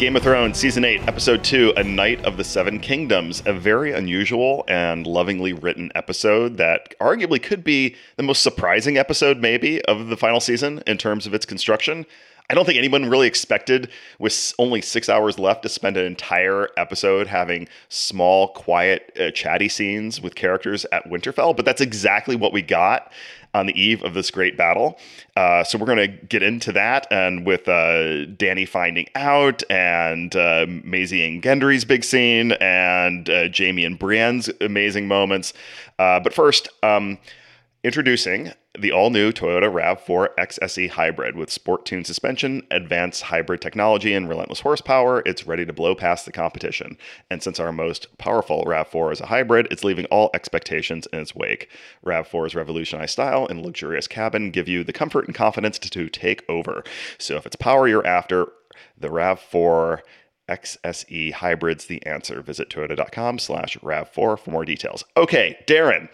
Game of Thrones, Season 8, Episode 2, A Knight of the Seven Kingdoms. A very unusual and lovingly written episode that arguably could be the most surprising episode, maybe, of the final season in terms of its construction. I don't think anyone really expected, with only six hours left, to spend an entire episode having small, quiet, uh, chatty scenes with characters at Winterfell. But that's exactly what we got on the eve of this great battle. Uh, so we're going to get into that, and with uh, Dany finding out, and uh, Maisie and Gendry's big scene, and uh, Jaime and Brienne's amazing moments. Uh, but first, um, Introducing the all new Toyota RAV4 XSE Hybrid with sport tuned suspension, advanced hybrid technology, and relentless horsepower. It's ready to blow past the competition. And since our most powerful RAV4 is a hybrid, it's leaving all expectations in its wake. RAV4's revolutionized style and luxurious cabin give you the comfort and confidence to, to take over. So if it's power you're after, the RAV4 XSE hybrids the answer. Visit toyota.com slash RAV4 for more details. Okay, Darren.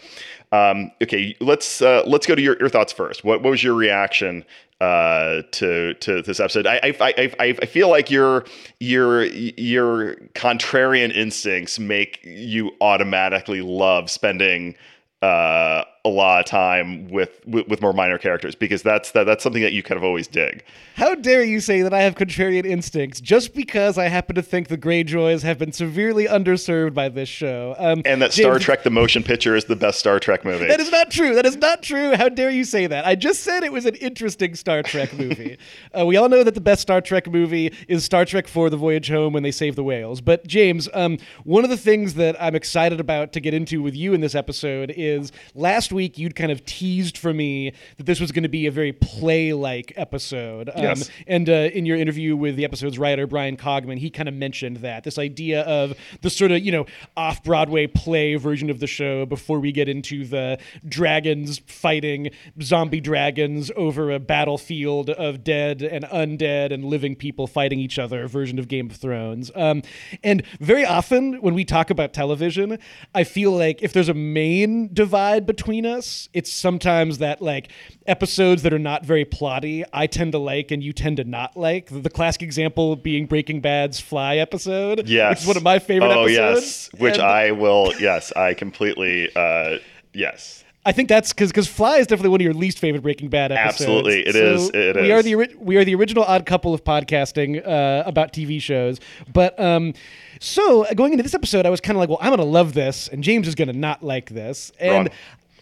Um, okay, let's uh, let's go to your, your thoughts first. What, what was your reaction uh, to to this episode? I, I I I feel like your your your contrarian instincts make you automatically love spending uh, a lot of time with, with, with more minor characters because that's that, that's something that you kind of always dig. How dare you say that I have contrarian instincts just because I happen to think the Greyjoys have been severely underserved by this show? Um, and that Star Trek: The Motion Picture is the best Star Trek movie. That is not true. That is not true. How dare you say that? I just said it was an interesting Star Trek movie. uh, we all know that the best Star Trek movie is Star Trek IV The Voyage Home when they save the whales. But James, um, one of the things that I'm excited about to get into with you in this episode is last week you'd kind of teased for me that this was going to be a very play-like episode. Um, yes. And uh, in your interview with the episode's writer Bryan Cogman, he kind of mentioned that this idea of the sort of you know off-Broadway play version of the show before we get into the dragons fighting zombie dragons over a battlefield of dead and undead and living people fighting each other version of Game of Thrones. Um, and very often when we talk about television, I feel like if there's a main divide between us, it's sometimes that like episodes that are not very plotty, I tend to like and you tend to not like. The classic example being Breaking Bad's Fly episode. Yes. Which is one of my favorite oh, episodes. yes. Which and, I will, yes, I completely, uh, yes. I think that's because because Fly is definitely one of your least favorite Breaking Bad episodes. Absolutely, it so is. It we is. are the we are the original odd couple of podcasting uh, about TV shows. But um, so going into this episode, I was kind of like, well, I'm going to love this, and James is going to not like this, and. Wrong.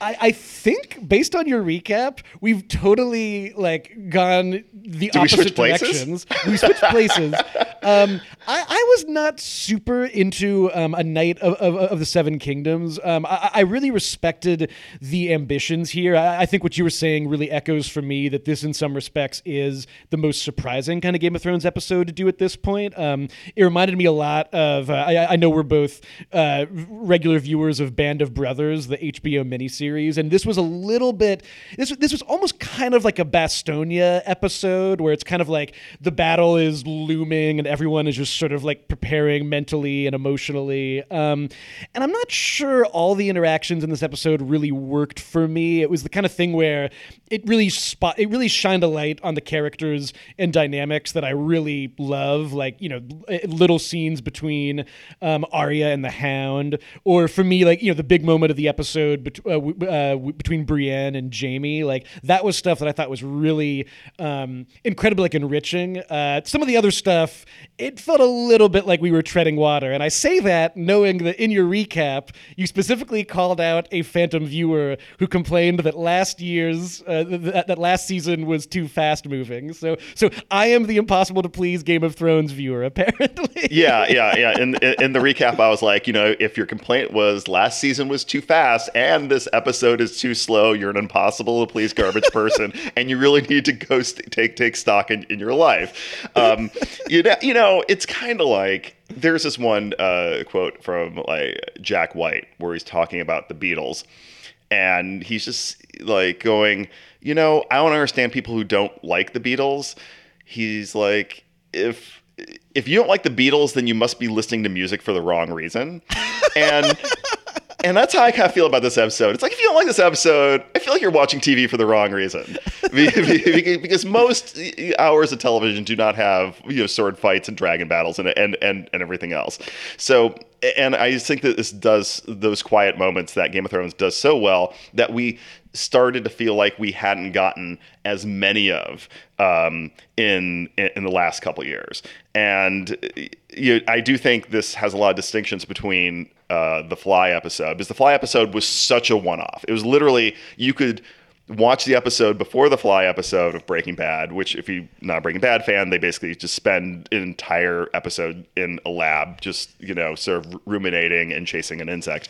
I, I, think based on your recap, we've totally like gone the Did opposite we directions. We switched places. Um, I, I, was not super into um, a knight of, of, of, the Seven Kingdoms. Um, I, I, really respected the ambitions here. I, I, think what you were saying really echoes for me that this, in some respects, is the most surprising kind of Game of Thrones episode to do at this point. Um, it reminded me a lot of. Uh, I, know we're both uh, regular viewers of Band of Brothers, the HBO miniseries, and this was a little bit. This this was almost kind of like a Bastogne episode where it's kind of like the battle is looming and everyone is just sort of like preparing mentally and emotionally. Um, and I'm not sure all the interactions in this episode really worked for me. It was the kind of thing where it really spot it really shined a light on the characters and dynamics that I really love, like you know little scenes between um, Arya and the Hound, or for me like you know the big moment of the episode bet- uh, uh, between Brienne and Jaime. Like that was stuff that I thought was really um, incredibly like enriching. Uh, some of the other stuff it felt a little bit like we were treading water. And I say that knowing that in your recap, you specifically called out a Phantom viewer who complained that last year's, uh, that, that last season was too fast moving. So, so I am the impossible to please Game of Thrones viewer, apparently. yeah, yeah, yeah. In, in the recap, I was like, you know, if your complaint was last season was too fast and this episode is too slow, you're an impossible to please garbage person, and you really need to go st- take take stock in, in your life. Um, you know, you know, it's kind of like there's this one uh, quote from like Jack White where he's talking about the Beatles, and he's just like going, you know, I don't understand people who don't like the Beatles. He's like, if if you don't like the Beatles, then you must be listening to music for the wrong reason, and and that's how I kind of feel about this episode. It's like if you don't like this episode, I feel like you're watching TV for the wrong reason. because most hours of television do not have you know sword fights and dragon battles and and and, and everything else. So and I just think that this does those quiet moments that Game of Thrones does so well that we started to feel like we hadn't gotten as many of um, in in the last couple years. And you know, I do think this has a lot of distinctions between uh, the Fly episode because the Fly episode was such a one-off. It was literally you could watch the episode before the Fly episode of Breaking Bad, which if you're not a Breaking Bad fan, they basically just spend an entire episode in a lab, just you know, sort of ruminating and chasing an insect.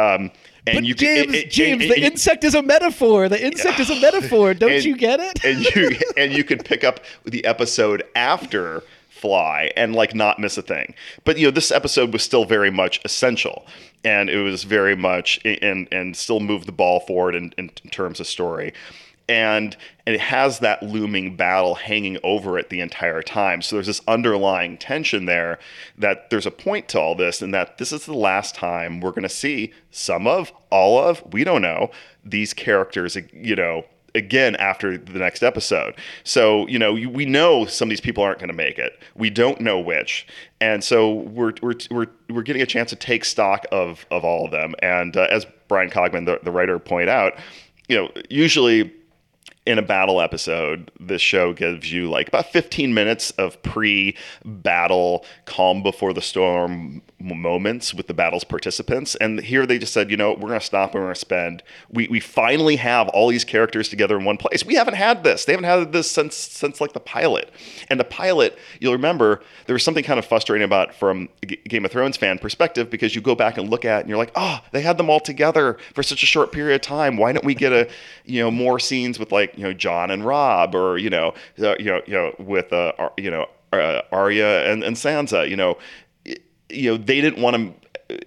Um, and but you James, can, it, James, and, and, the insect is a metaphor. The insect is a metaphor. Don't you get it? and you and you could pick up the episode after fly and like not miss a thing. But you know, this episode was still very much essential, and it was very much and and still moved the ball forward in, in terms of story. And, and it has that looming battle hanging over it the entire time. So there's this underlying tension there that there's a point to all this, and that this is the last time we're going to see some of, all of, we don't know, these characters, you know, again after the next episode. So, you know, we know some of these people aren't going to make it. We don't know which. And so we're, we're, we're, we're getting a chance to take stock of, of all of them. And uh, as Bryan Cogman, the, the writer, pointed out, you know, usually in a battle episode, this show gives you like about 15 minutes of pre battle, calm before the storm moments with the battle's participants. And here they just said, you know, we're going to stop and we're going to spend. We, we finally have all these characters together in one place. We haven't had this. They haven't had this since since like the pilot. And the pilot, you'll remember, there was something kind of frustrating about from Game of Thrones fan perspective because you go back and look at it and you're like, oh, they had them all together for such a short period of time. Why don't we get a, you know, more scenes with like, you know, Jon and Robb, or, you know, uh, you know, you know, with, uh, you know, uh, Arya and, and Sansa, you know, you know, they didn't want to.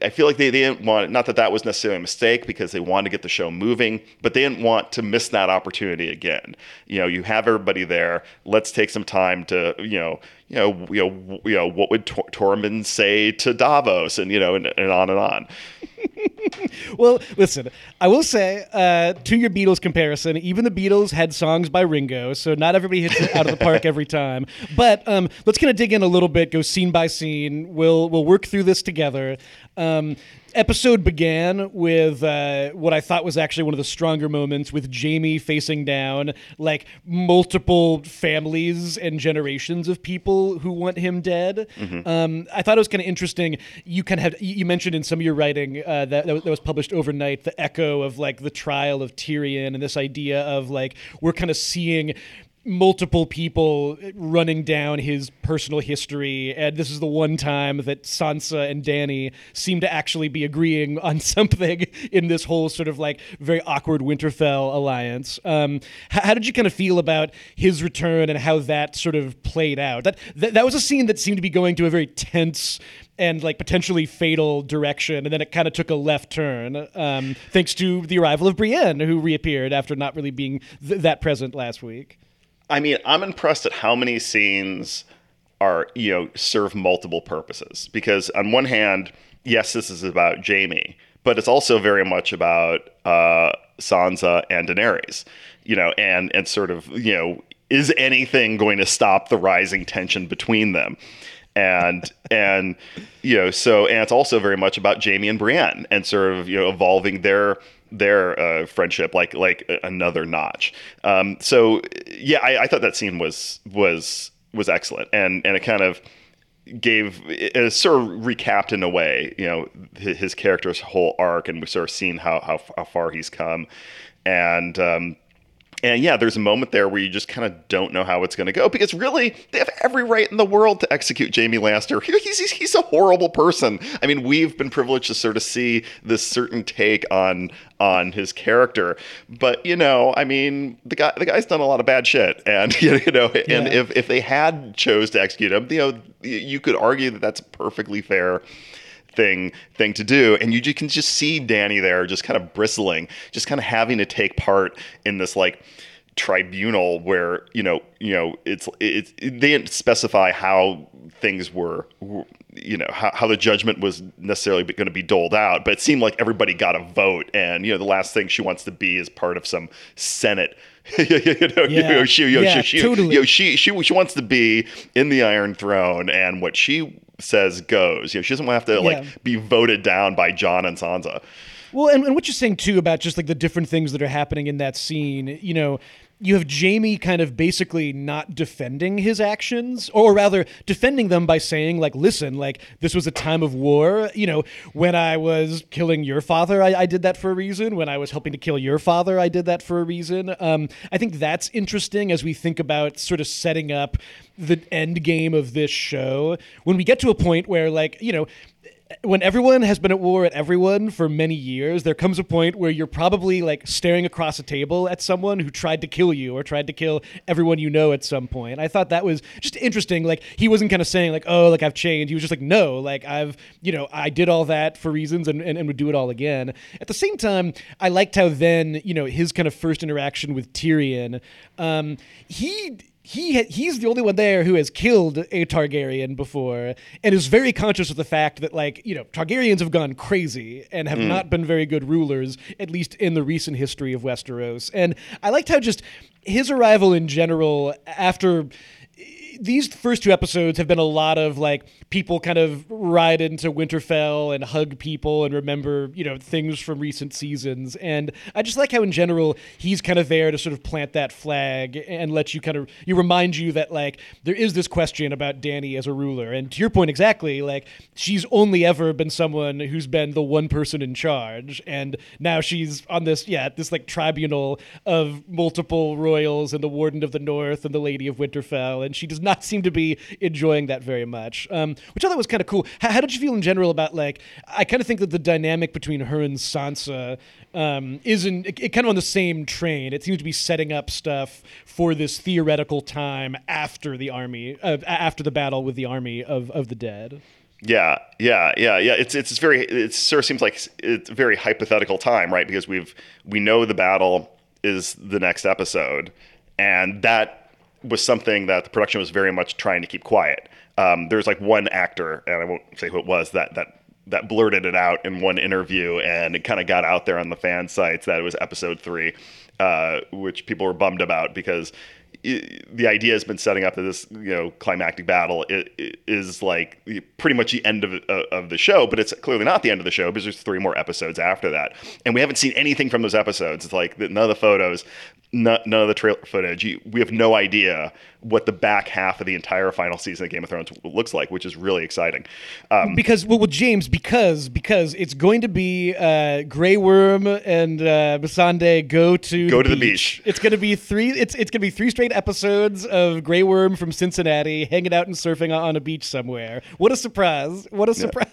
I feel like they, they didn't want not that that was necessarily a mistake because they wanted to get the show moving, but they didn't want to miss that opportunity again. You know, you have everybody there. Let's take some time to you know you know you know you know what would Tor- Tormund say to Davos and you know and, and on and on. well, listen, I will say uh, to your Beatles comparison, even the Beatles had songs by Ringo, so not everybody hits it out of the park every time. But um, let's kind of dig in a little bit, go scene by scene. We'll we'll work through this together. Um, episode began with uh, what I thought was actually one of the stronger moments with Jaime facing down like multiple families and generations of people who want him dead. Mm-hmm. Um, I thought it was kind of interesting. You kind of you mentioned in some of your writing uh, that that was published overnight the echo of like the trial of Tyrion and this idea of like we're kind of seeing multiple people running down his personal history and this is the one time that Sansa and Dany seem to actually be agreeing on something in this whole sort of like very awkward Winterfell alliance. Um, how, how, did you kind of feel about his return and how that sort of played out? That, that that was a scene that seemed to be going to a very tense and like potentially fatal direction, and then it kind of took a left turn um, thanks to the arrival of Brienne, who reappeared after not really being th- that present last week. I mean, I'm impressed at how many scenes are, you know, serve multiple purposes. Because on one hand, yes, this is about Jaime, but it's also very much about uh, Sansa and Daenerys, you know, and and sort of, you know, is anything going to stop the rising tension between them? And and you know so and it's also very much about Jaime and Brienne and sort of you know evolving their their uh, friendship like like another notch. Um, so yeah, I, I, thought that scene was was was excellent, and and it kind of gave it sort of recapped in a way, you know, his, character's whole arc, and we sort of seen how how, how far he's come, and um, and yeah, there's a moment there where you just kind of don't know how it's going to go because really they have every right in the world to execute Jaime Lannister. He's, he's, he's a horrible person. I mean, we've been privileged to sort of see this certain take on on his character, but you know, I mean, the guy the guy's done a lot of bad shit, and you know, and yeah. if if they had chose to execute him, you know, you could argue that that's perfectly fair thing thing to do and you can just see dany there just kind of bristling just kind of having to take part in this like tribunal where you know you know it's it's they didn't specify how things were, were you know, how, how the judgment was necessarily going to be doled out. But it seemed like everybody got a vote, and you know, the last thing she wants to be is part of some Senate. you know, Yeah. you know, she, Yeah, she, she, totally. you she, she, she wants to be in the Iron Throne, and what she says goes. You know, she doesn't have to Yeah. like be voted down by Jon and Sansa. Well, and, and what you're saying too about just like the different things that are happening in that scene, you know, you have Jaime kind of basically not defending his actions, or rather defending them by saying, like, listen, like, this was a time of war. You know, when I was killing your father, I, I did that for a reason. When I was helping to kill your father, I did that for a reason. Um, I think that's interesting as we think about sort of setting up the end game of this show. When we get to a point where, like, you know, when everyone has been at war at everyone for many years, there comes a point where you're probably like staring across a table at someone who tried to kill you or tried to kill everyone you know at some point. I thought that was just interesting. Like he wasn't kind of saying like, oh, like I've changed. He was just like, no, like I've, you know, I did all that for reasons and, and, and would do it all again. At the same time, I liked how then, you know, his kind of first interaction with Tyrion, um, he he he's the only one there who has killed a Targaryen before and is very conscious of the fact that like you know Targaryens have gone crazy and have mm. not been very good rulers at least in the recent history of Westeros. And I liked how just his arrival in general after these first two episodes have been a lot of like people kind of ride into Winterfell and hug people and remember, you know, things from recent seasons. And I just like how in general he's kind of there to sort of plant that flag and let you kind of you remind you that like there is this question about Dany as a ruler. And to your point exactly, like she's only ever been someone who's been the one person in charge and now she's on this yeah, this like tribunal of multiple royals and the warden of the north and the lady of Winterfell and she does not seem to be enjoying that very much. Um, which I thought was kind of cool. How, how did you feel in general about like? I kind of think that the dynamic between her and Sansa um, isn't it, it kind of on the same train. It seems to be setting up stuff for this theoretical time after the army, uh, after the battle with the army of of the dead. Yeah, yeah, yeah, yeah. It's it's very it sort of seems like it's a very hypothetical time, right? Because we've we know the battle is the next episode, and that was something that the production was very much trying to keep quiet. Um, there's like one actor, and I won't say who it was that that that blurted it out in one interview, and it kind of got out there on the fan sites that it was episode three, uh, which people were bummed about because the idea has been setting up that this you know climactic battle i- i- is like pretty much the end of, uh, of the show but it's clearly not the end of the show because there's three more episodes after that. And we haven't seen anything from those episodes. It's like none of the photos no, none of the trailer footage You- we have no idea what the back half of the entire final season of game of thrones looks like which is really exciting um, because well, well, James, because because it's going to be uh, Grey Worm and uh, Missandei go to Go to the beach. It's going to be three. It's it's going to be three straight episodes of Grey Worm from Cincinnati hanging out and surfing on a beach somewhere. What a surprise! What a surprise!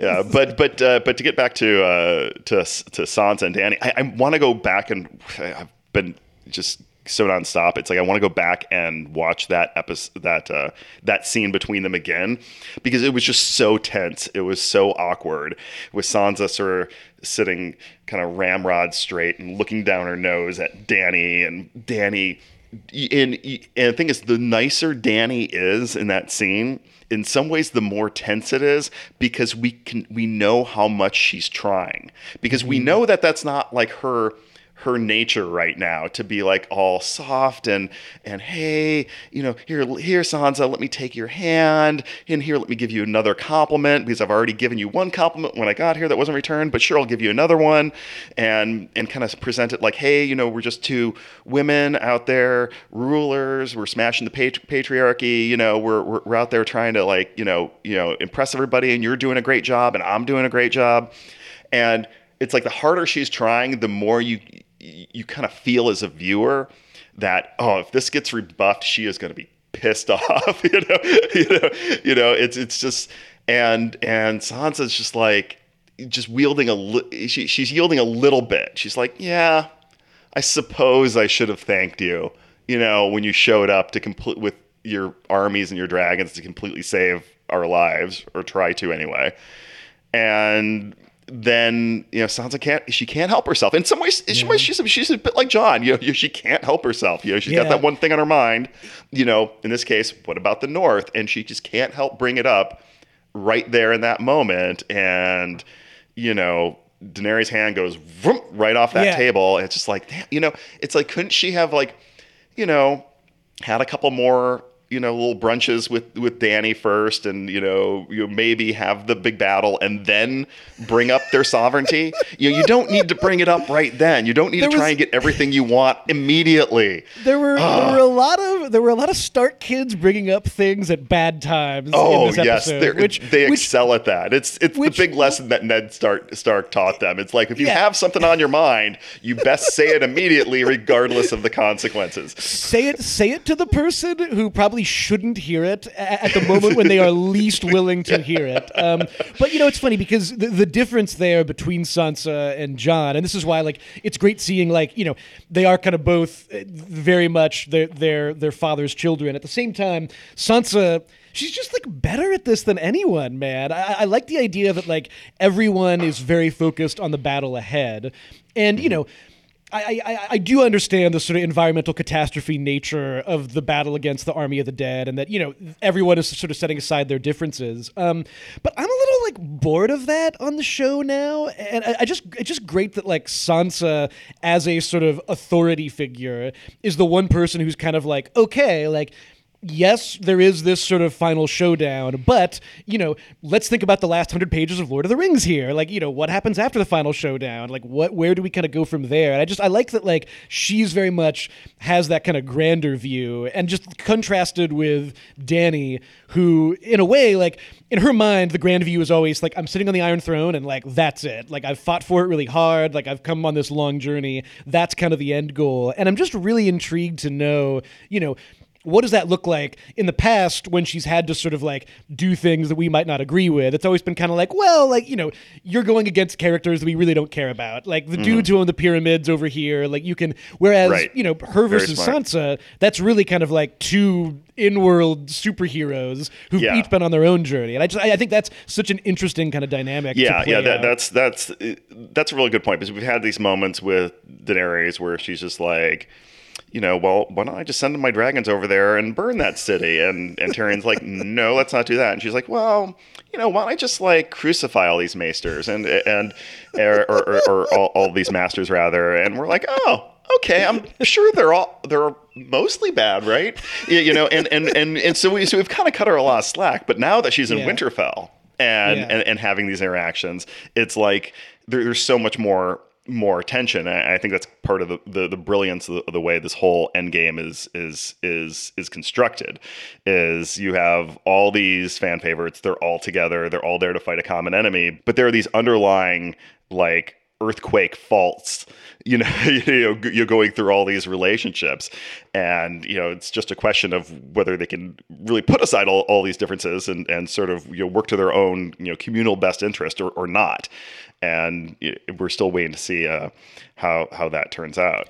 yeah, but but uh, but to get back to uh, to to Sansa and Dany, I, I want to go back and I've been just so nonstop. It's like I want to go back and watch that episode, that uh, that scene between them again, because it was just so tense. It was so awkward with Sansa sort of sitting kind of ramrod straight and looking down her nose at Dany, and Dany. And, and the thing is, the nicer Dany is in that scene, in some ways the more tense it is because we can we know how much she's trying because we know that that's not like her her nature right now to be like all soft and and hey you know here here Sansa let me take your hand. And here let me give you another compliment because I've already given you one compliment when I got here that wasn't returned but sure I'll give you another one. And and kind of present it like hey you know we're just two women out there rulers. We're smashing the patri- patriarchy. You know we're, we're we're out there trying to like you know you know impress everybody and you're doing a great job and I'm doing a great job. And it's like the harder she's trying the more you you kind of feel as a viewer that oh if this gets rebuffed she is going to be pissed off you know you know you know it's it's just and and Sansa's just like just wielding a li- she, she's yielding a little bit. She's like yeah I suppose I should have thanked you you know when you showed up to complete with your armies and your dragons to completely save our lives or try to anyway. And then you know Sansa can't she can't help herself. In some ways, in some ways she's a, she's a bit like Jon. You know, she can't help herself. You know, she's Yeah. got that one thing on her mind. You know, in this case, what about the North? And she just can't help bring it up right there in that moment. And you know, Daenerys' hand goes vroom, right off that Yeah. table. And it's just like, damn, you know, it's like couldn't she have like, you know, had a couple more you know little brunches with with Dany first and you know you maybe have the big battle and then bring up their sovereignty you know you don't need to bring it up right then you don't need There to try was- and get everything you want immediately There were there ah. were a lot of there were a lot of Stark kids bringing up things at bad times. in Oh this yes, episode, they're- which they which excel at that. It's it's which- the big lesson that Ned Stark Stark taught them. It's like if you Yeah. have something on your mind, you best say it immediately, regardless of the consequences. say it say it to the person who probably shouldn't hear it at the moment when they are least willing to hear it. Um, but you know, it's funny because the, the difference there between Sansa and Jon, and this is why like it's great seeing like you know they are kind of both uh, very much their their their father's children. At the same time, Sansa. She's just like better at this than anyone, man. I, I like the idea that like everyone is very focused on the battle ahead, and you know, I, I, I do understand the sort of environmental catastrophe nature of the battle against the army of the dead, and that you know everyone is sort of setting aside their differences. Um, but I'm a little like bored of that on the show now, and I, I just it's just great that like Sansa as a sort of authority figure is the one person who's kind of like okay, like yes, there is this sort of final showdown, but, you know, let's think about the last hundred pages of Lord of the Rings here. Like, you know, what happens after the final showdown? Like, what, where do we kind of go from there? And I just, I like that, like, she's very much has that kind of grander view and just contrasted with Dany, who, in a way, like, in her mind, the grand view is always like, I'm sitting on the Iron Throne and, like, that's it. Like, I've fought for it really hard. Like, I've come on this long journey. That's kind of the end goal. And I'm just really intrigued to know, you know, what does that look like in the past when she's had to sort of like do things that we might not agree with? It's always been kind of like, well, like, you know, you're going against characters that we really don't care about. Like the mm-hmm. dudes who own the pyramids over here, like you can, whereas, Right. you know, her Very versus smart. Sansa, that's really kind of like two in-world superheroes who've Yeah. each been on their own journey. And I just, I I think that's such an interesting kind of dynamic. to Yeah, play yeah, that, that's that's that's a really good point because we've had these moments with Daenerys where she's just like, you know, well, why don't I just send my dragons over there and burn that city? And and Tyrion's like, no, let's not do that. And she's like, well, you know, why don't I just like crucify all these maesters and and or, or, or, or all, all these masters rather? And we're like, oh. Okay, I'm sure they're all they're mostly bad, right? You, you know, and, and and and so we so we've kind of cut her a lot of slack. But now that she's in Yeah. Winterfell, and, Yeah. and and having these interactions, it's like there, there's so much more more attention. I, think that's part of the, the, the brilliance of the, of the way this whole end game is is is is constructed. Is you have all these fan favorites, they're all together, they're all there to fight a common enemy, but there are these underlying like earthquake faults you know you're going through all these relationships and you know it's just a question of whether they can really put aside all, all these differences and and sort of you know work to their own you know communal best interest or, or not and we're still waiting to see uh, how how that turns out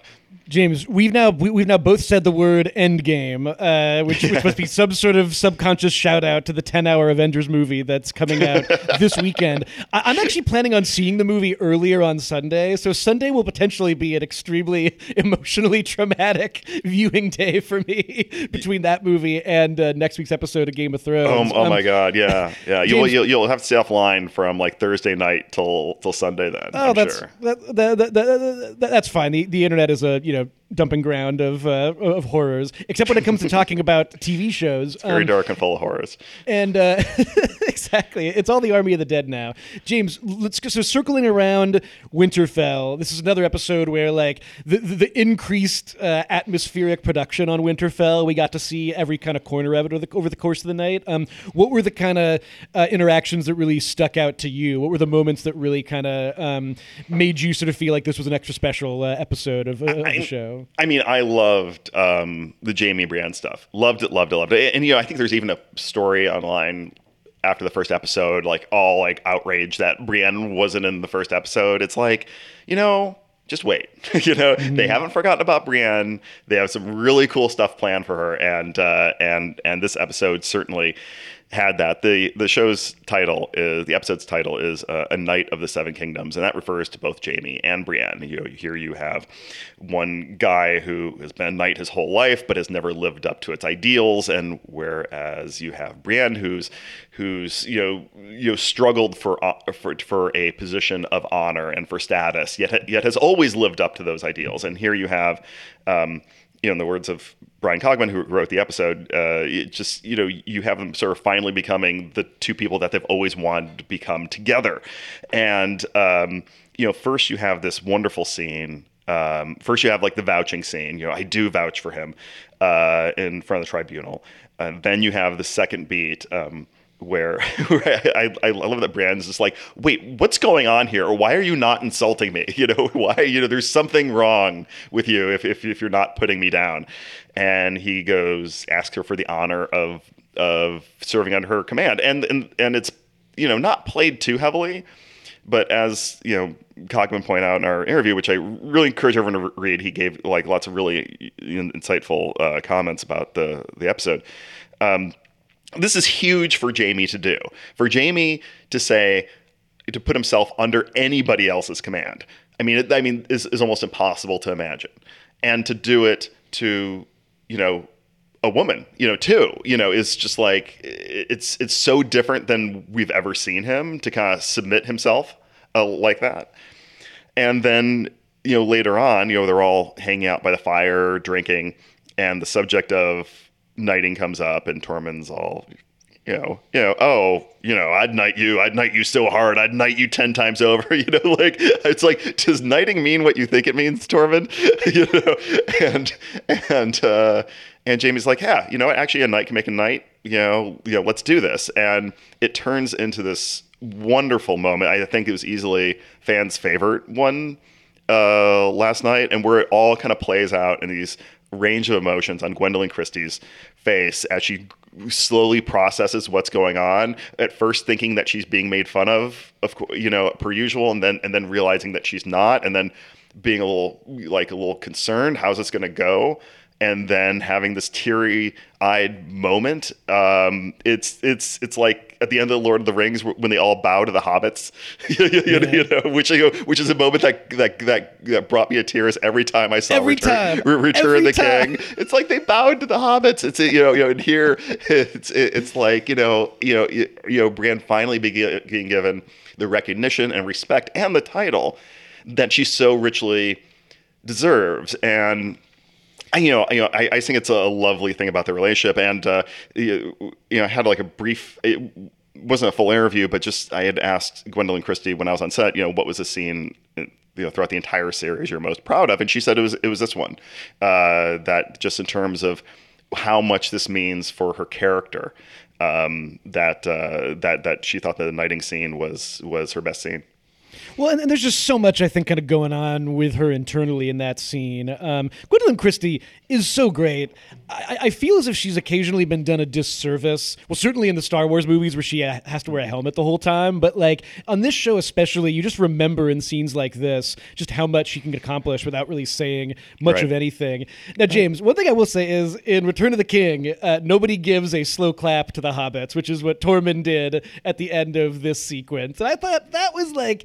James, we've now we, we've now both said the word Endgame, uh, which which must be some sort of subconscious shout out to the ten hour Avengers movie that's coming out this weekend. I, I'm actually planning on seeing the movie earlier on Sunday, so Sunday will potentially be an extremely emotionally traumatic viewing day for me between that movie and uh, next week's episode of Game of oh, Thrones. oh Um, my god yeah yeah you'll, you'll you'll have to stay offline from like thursday night till till sunday then Oh, I'm that's sure. that, that, that, that- that's fine. The, the internet is a you know dumping ground of uh, of horrors, except when it comes to talking about TV shows. very Um, dark and full of horrors and uh, exactly, it's all the Army of the Dead now. James, let's go. So circling around Winterfell, this is another episode where like the the, the increased uh, atmospheric production on Winterfell. We got to see every kind of corner of it over the, over the course of the night. Um, what were the kind of uh, interactions that really stuck out to you? What were the moments that really kind of um, made you sort of feel like this was an extra special uh, episode of, uh, of the show? I mean, I loved um, the Jaime Brienne stuff. Loved it, loved it, loved it. And, you know, I think there's even a story online after the first episode, like all like outrage that Brienne wasn't in the first episode. It's like, you know, just wait. you know, they haven't forgotten about Brienne. They have some really cool stuff planned for her, and uh, and and this episode certainly had that. the The show's title is the episode's title is uh, "A Knight of the Seven Kingdoms," and that refers to both Jaime and Brienne. You know, here you have one guy who has been a knight his whole life, but has never lived up to its ideals, and whereas you have Brienne, who's who's you know you know struggled for uh, for for a position of honor and for status, yet yet has always lived up to those ideals. And here you have. Um, you know, in the words of Bryan Cogman, who wrote the episode, uh, just you know, you have them sort of finally becoming the two people that they've always wanted to become together. And um, you know, first you have this wonderful scene. Um, first, you have like the vouching scene. You know, I do vouch for him uh, in front of the tribunal. And then you have the second beat. Um, where, I, I love that Brienne's just like, wait, what's going on here? Why are you not insulting me? You know, why, you know, there's something wrong with you if, if, if you're not putting me down. And he goes, asks her for the honor of, of serving under her command. And, and, and it's, you know, not played too heavily, but as, you know, Cogman pointed out in our interview, which I really encourage everyone to read, he gave like lots of really insightful uh, comments about the, the episode. Um, this is huge for Jaime to do. For Jaime to say to put himself under anybody else's command. I mean, it, I mean, is is almost impossible to imagine, and to do it to you know a woman, you know, too, you know, is just like it's it's so different than we've ever seen him to kind of submit himself uh, like that. And then you know later on, you know, they're all hanging out by the fire, drinking, and the subject of knighting comes up, and Tormund's all, you know, you know, oh, you know, I'd knight you, I'd knight you so hard, I'd knight you ten times over. You know, like it's like, does knighting mean what you think it means, Tormund? you know, and and uh, and Jaime's like, yeah, you know, actually, a knight can make a knight. You know, you know, let's do this, and it turns into this wonderful moment. I think it was easily fans' favorite one uh, last night, and where it all kind of plays out in these range of emotions on Gwendoline Christie's face as she slowly processes what's going on at first thinking that she's being made fun of of you know per usual and then and then realizing that she's not and then being a little like a little concerned how's this going to go and then having this teary-eyed moment. Um, it's it's it's like at the end of the Lord of the Rings when they all bow to the hobbits, you, yeah. you, know, which you know, which is a moment that that that, that brought me to tears every time I saw every Return, time. Return every the time. King. It's like they bowed to the hobbits. It's you know you know and here it's it's like you know you know you, you know Brienne finally being given the recognition and respect and the title that she so richly deserves and you know, you know, I, I, think it's a lovely thing about the relationship, and uh, you, you know, I had like a brief. It wasn't a full interview, but just I had asked Gwendoline Christie when I was on set, you know, what was the scene, you know, throughout the entire series you're most proud of, and she said it was it was this one, uh, that just in terms of how much this means for her character, um, that uh, that that she thought the knighting scene was was her best scene. Well, and, and, there's just so much I think kind of going on with her internally in that scene. Um, Gwendoline Christie is so great. I, I, feel as if she's occasionally been done a disservice. Well, certainly in the Star Wars movies where she has to wear a helmet the whole time, but like on this show especially, you just remember in scenes like this just how much she can accomplish without really saying much right. of anything. Now, James, one thing I will say is in Return of the King, uh, nobody gives a slow clap to the hobbits, which is what Tormund did at the end of this sequence. And I thought that was like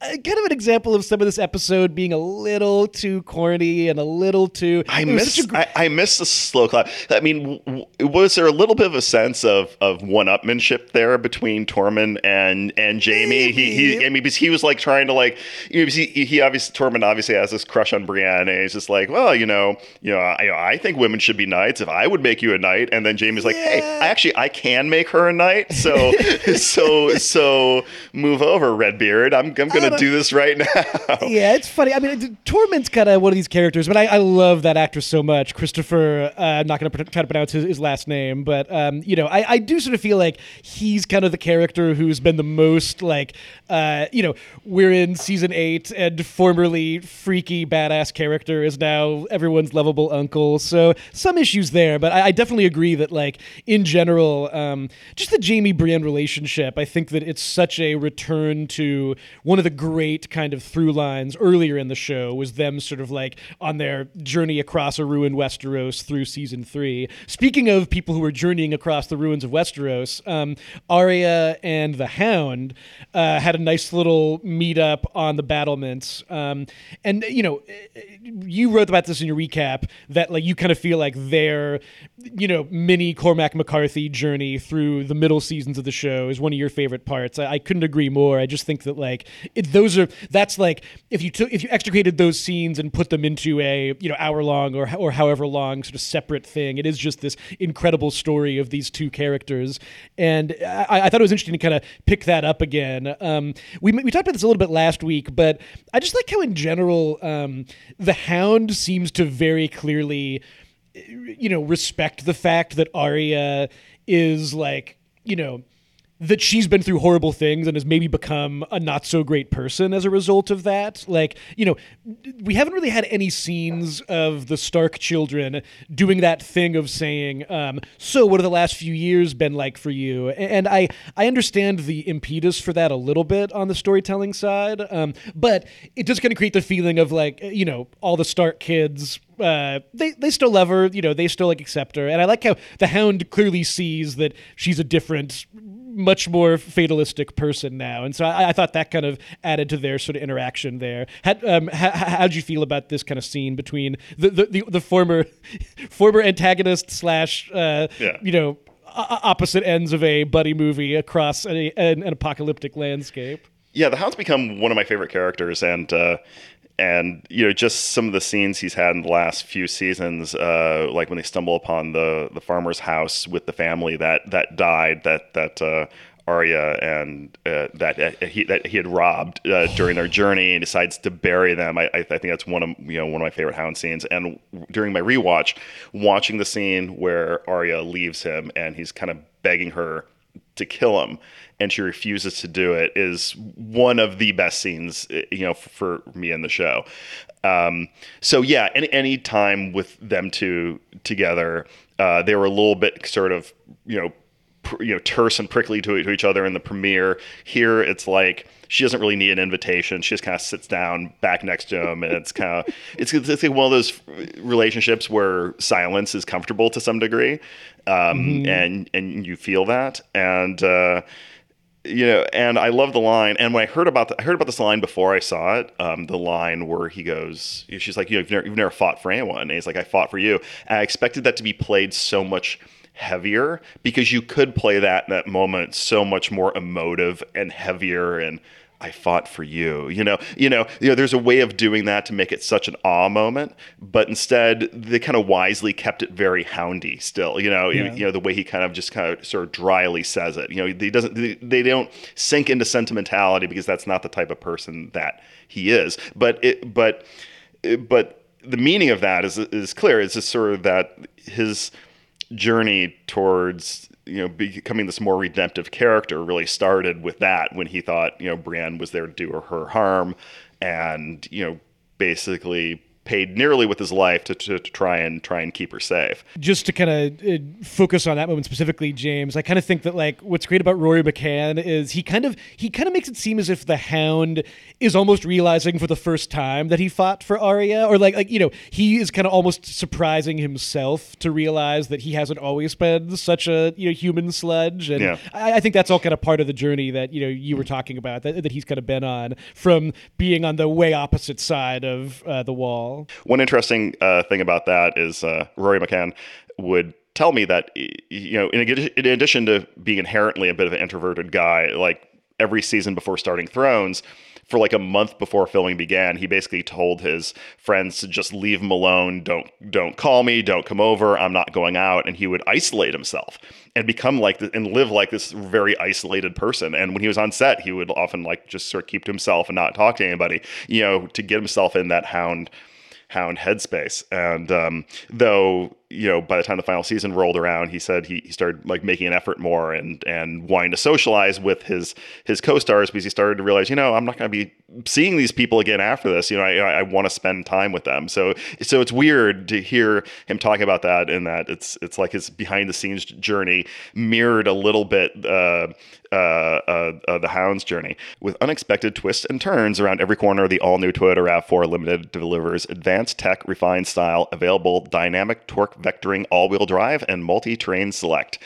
kind of an example of some of this episode being a little too corny and a little too. I miss. Gr- I, I miss the slow clap. I mean, w- was there a little bit of a sense of of one upmanship there between Tormund and and Jaime? He, he, I mean, because he was like trying to like, you know, he, he obviously Tormund obviously has this crush on Brienne, and he's just like, well, you know, you know, I, I think women should be knights. If I would make you a knight, and then Jaime's like, yeah. hey, actually, I can make her a knight. So so so move over, Redbeard. I'm I'm gonna do this right now. Yeah, it's funny. I mean, Tormund's kind of one of these characters, but I, I love that actor so much. Christopher, uh, I'm not going to try to pronounce his, his last name, but um, you know, I, I do sort of feel like he's kind of the character who's been the most like, uh, you know, we're in season eight, and formerly freaky badass character is now everyone's lovable uncle. So some issues there, but I, I definitely agree that like in general, um, just the Jaime Brienne relationship, I think that it's such a return to one of the great kind of through lines earlier in the show was them sort of like on their journey across a ruined Westeros through season three. Speaking of people who are journeying across the ruins of Westeros, um, Arya and the Hound uh, had a nice little meetup on the battlements, um, and you know, you wrote about this in your recap that like you kind of feel like their, you know, mini Cormac McCarthy journey through the middle seasons of the show is one of your favorite parts. I, I couldn't agree more. I just think that like it, those are that's like if you took if you extricated those scenes and put them into a you know hour long or or however long sort of separate thing, it is just this incredible story of these two characters. And I, I thought it was interesting to kind of pick that up again. Um, we we talked about this a little bit last week, but I just like how in general um, the Hound seems to very clearly you know respect the fact that Arya is like you know that she's been through horrible things and has maybe become a not so great person as a result of that. Like, you know, we haven't really had any scenes of the Stark children doing that thing of saying, um, "So, what have the last few years been like for you?" And I I understand the impetus for that a little bit on the storytelling side, um, but it does kind of create the feeling of like, you know, all the Stark kids uh, they they still love her, you know, they still like accept her, and I like how the Hound clearly sees that she's a different much more fatalistic person now, and so I, I, thought that kind of added to their sort of interaction there. How, um, how, how'd you feel about this kind of scene between the the, the, the former former antagonist slash uh, yeah. you know opposite ends of a buddy movie across a, an, an, apocalyptic landscape? Yeah, the Hound's become one of my favorite characters, and. Uh, and you know just some of the scenes he's had in the last few seasons uh, like when they stumble upon the the farmer's house with the family that that died that that uh, Arya and uh, that uh, he that he had robbed uh, during their journey and decides to bury them. I, I, think that's one of you know one of my favorite Hound scenes. And during my rewatch, watching the scene where Arya leaves him and he's kind of begging her to kill him and she refuses to do it is one of the best scenes you know for, me in the show. Um, so yeah any, any time with them two together uh, they were a little bit sort of you know you know terse and prickly to, to each other in the premiere here it's like she doesn't really need an invitation. She just kind of sits down back next to him, and it's kind of it's, it's like one of those relationships where silence is comfortable to some degree, um, mm-hmm. and and you feel that, and uh, you know, and I love the line. And when I heard about the, I heard about this line before I saw it, um, the line where he goes, she's like, you know, you've never, you've never fought for anyone, and he's like, I fought for you. And I expected that to be played so much heavier because you could play that in that moment so much more emotive and heavier and I fought for you. You know, you know, you know. There's a way of doing that to make it such an awe moment, but instead they kind of wisely kept it very houndy. Still, you know, yeah. you, you, know the way he kind of just kind of sort of dryly says it. You know, he doesn't. They, they don't sink into sentimentality because that's not the type of person that he is. But it, but, but the meaning of that is is clear. It's just sort of that his journey towards you know becoming this more redemptive character really started with that when he thought you know Brienne was there to do her harm and you know basically paid nearly with his life to, to, to, try and try and keep her safe. Just to kind of uh, focus on that moment specifically, James, I kind of think that like what's great about Rory McCann is he kind of he kind of makes it seem as if the Hound is almost realizing for the first time that he fought for Arya, or like like you know he is kind of almost surprising himself to realize that he hasn't always been such a you know human sludge, and yeah. I, I, think that's all kind of part of the journey that you know you were talking about that, that he's kind of been on from being on the way opposite side of uh, the wall. One interesting uh, thing about that is uh, Rory McCann would tell me that you know, in, in addition to being inherently a bit of an introverted guy, like every season before starting Thrones, for like a month before filming began, he basically told his friends to just leave him alone. Don't don't call me. Don't come over. I'm not going out. And he would isolate himself and become like this and live like this very isolated person. And when he was on set, he would often like just sort of keep to himself and not talk to anybody. You know, to get himself in that hound hound headspace. And um, though you know, by the time the final season rolled around, he said he, he started like making an effort more and and wanting to socialize with his his co-stars because he started to realize, you know, I'm not going to be seeing these people again after this. You know, I, I want to spend time with them. So so it's weird to hear him talk about that and that it's it's like his behind the scenes journey mirrored a little bit uh, uh, uh, uh, the Hound's journey with unexpected twists and turns around every corner. The all new Toyota Rav4 Limited delivers advanced tech, refined style, available dynamic torque vectoring all wheel drive and multi terrain select.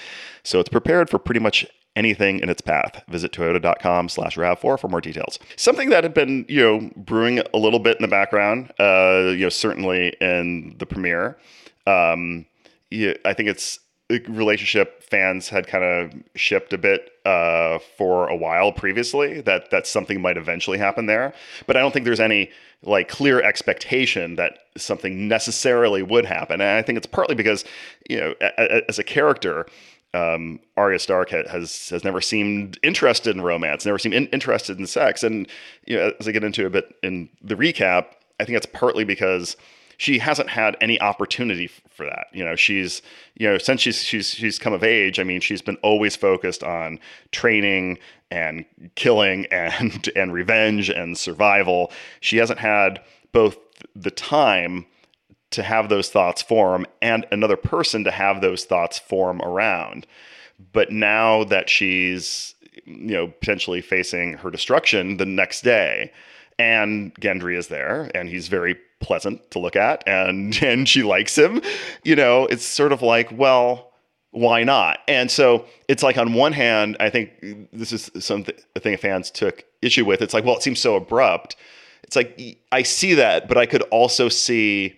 So it's prepared for pretty much anything in its path. Visit toyota.com slash RAV4 for more details. Something that had been, you know, brewing a little bit in the background, uh, you know, certainly in the premiere. Um, yeah, I think it's relationship fans had kind of shipped a bit uh, for a while previously that that something might eventually happen there. But i don't think there's any like clear expectation that something necessarily would happen. And i think it's partly because you know a, a, as a character um, Arya Stark has has never seemed interested in romance, never seemed in, interested in sex, and you know, as I get into a bit in the recap, I think that's partly because she hasn't had any opportunity for that. You know, she's you know since she's she's she's come of age. I mean, she's been always focused on training and killing and and revenge and survival. She hasn't had both the time to have those thoughts form and another person to have those thoughts form around. But now that she's you know potentially facing her destruction the next day and Gendry is there and he's very pleasant to look at and and she likes him you know it's sort of like well why not? And so it's like on one hand i think this is something a thing fans took issue with. It's like well it seems so abrupt. It's like i see that but i could also see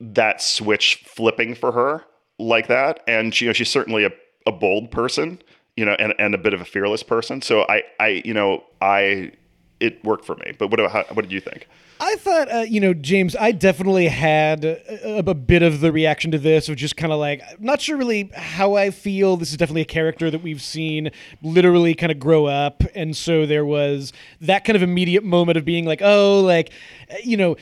that switch flipping for her like that. And she, you know she's certainly a, a bold person you know and, and a bit of a fearless person. So i i you know i it worked for me but what about, what did you think I thought, uh, you know, James, I definitely had a, a bit of the reaction to this of just kind of like, not sure really how I feel. This is definitely a character that we've seen literally kind of grow up. And so there was that kind of immediate moment of being like, oh, like, you know,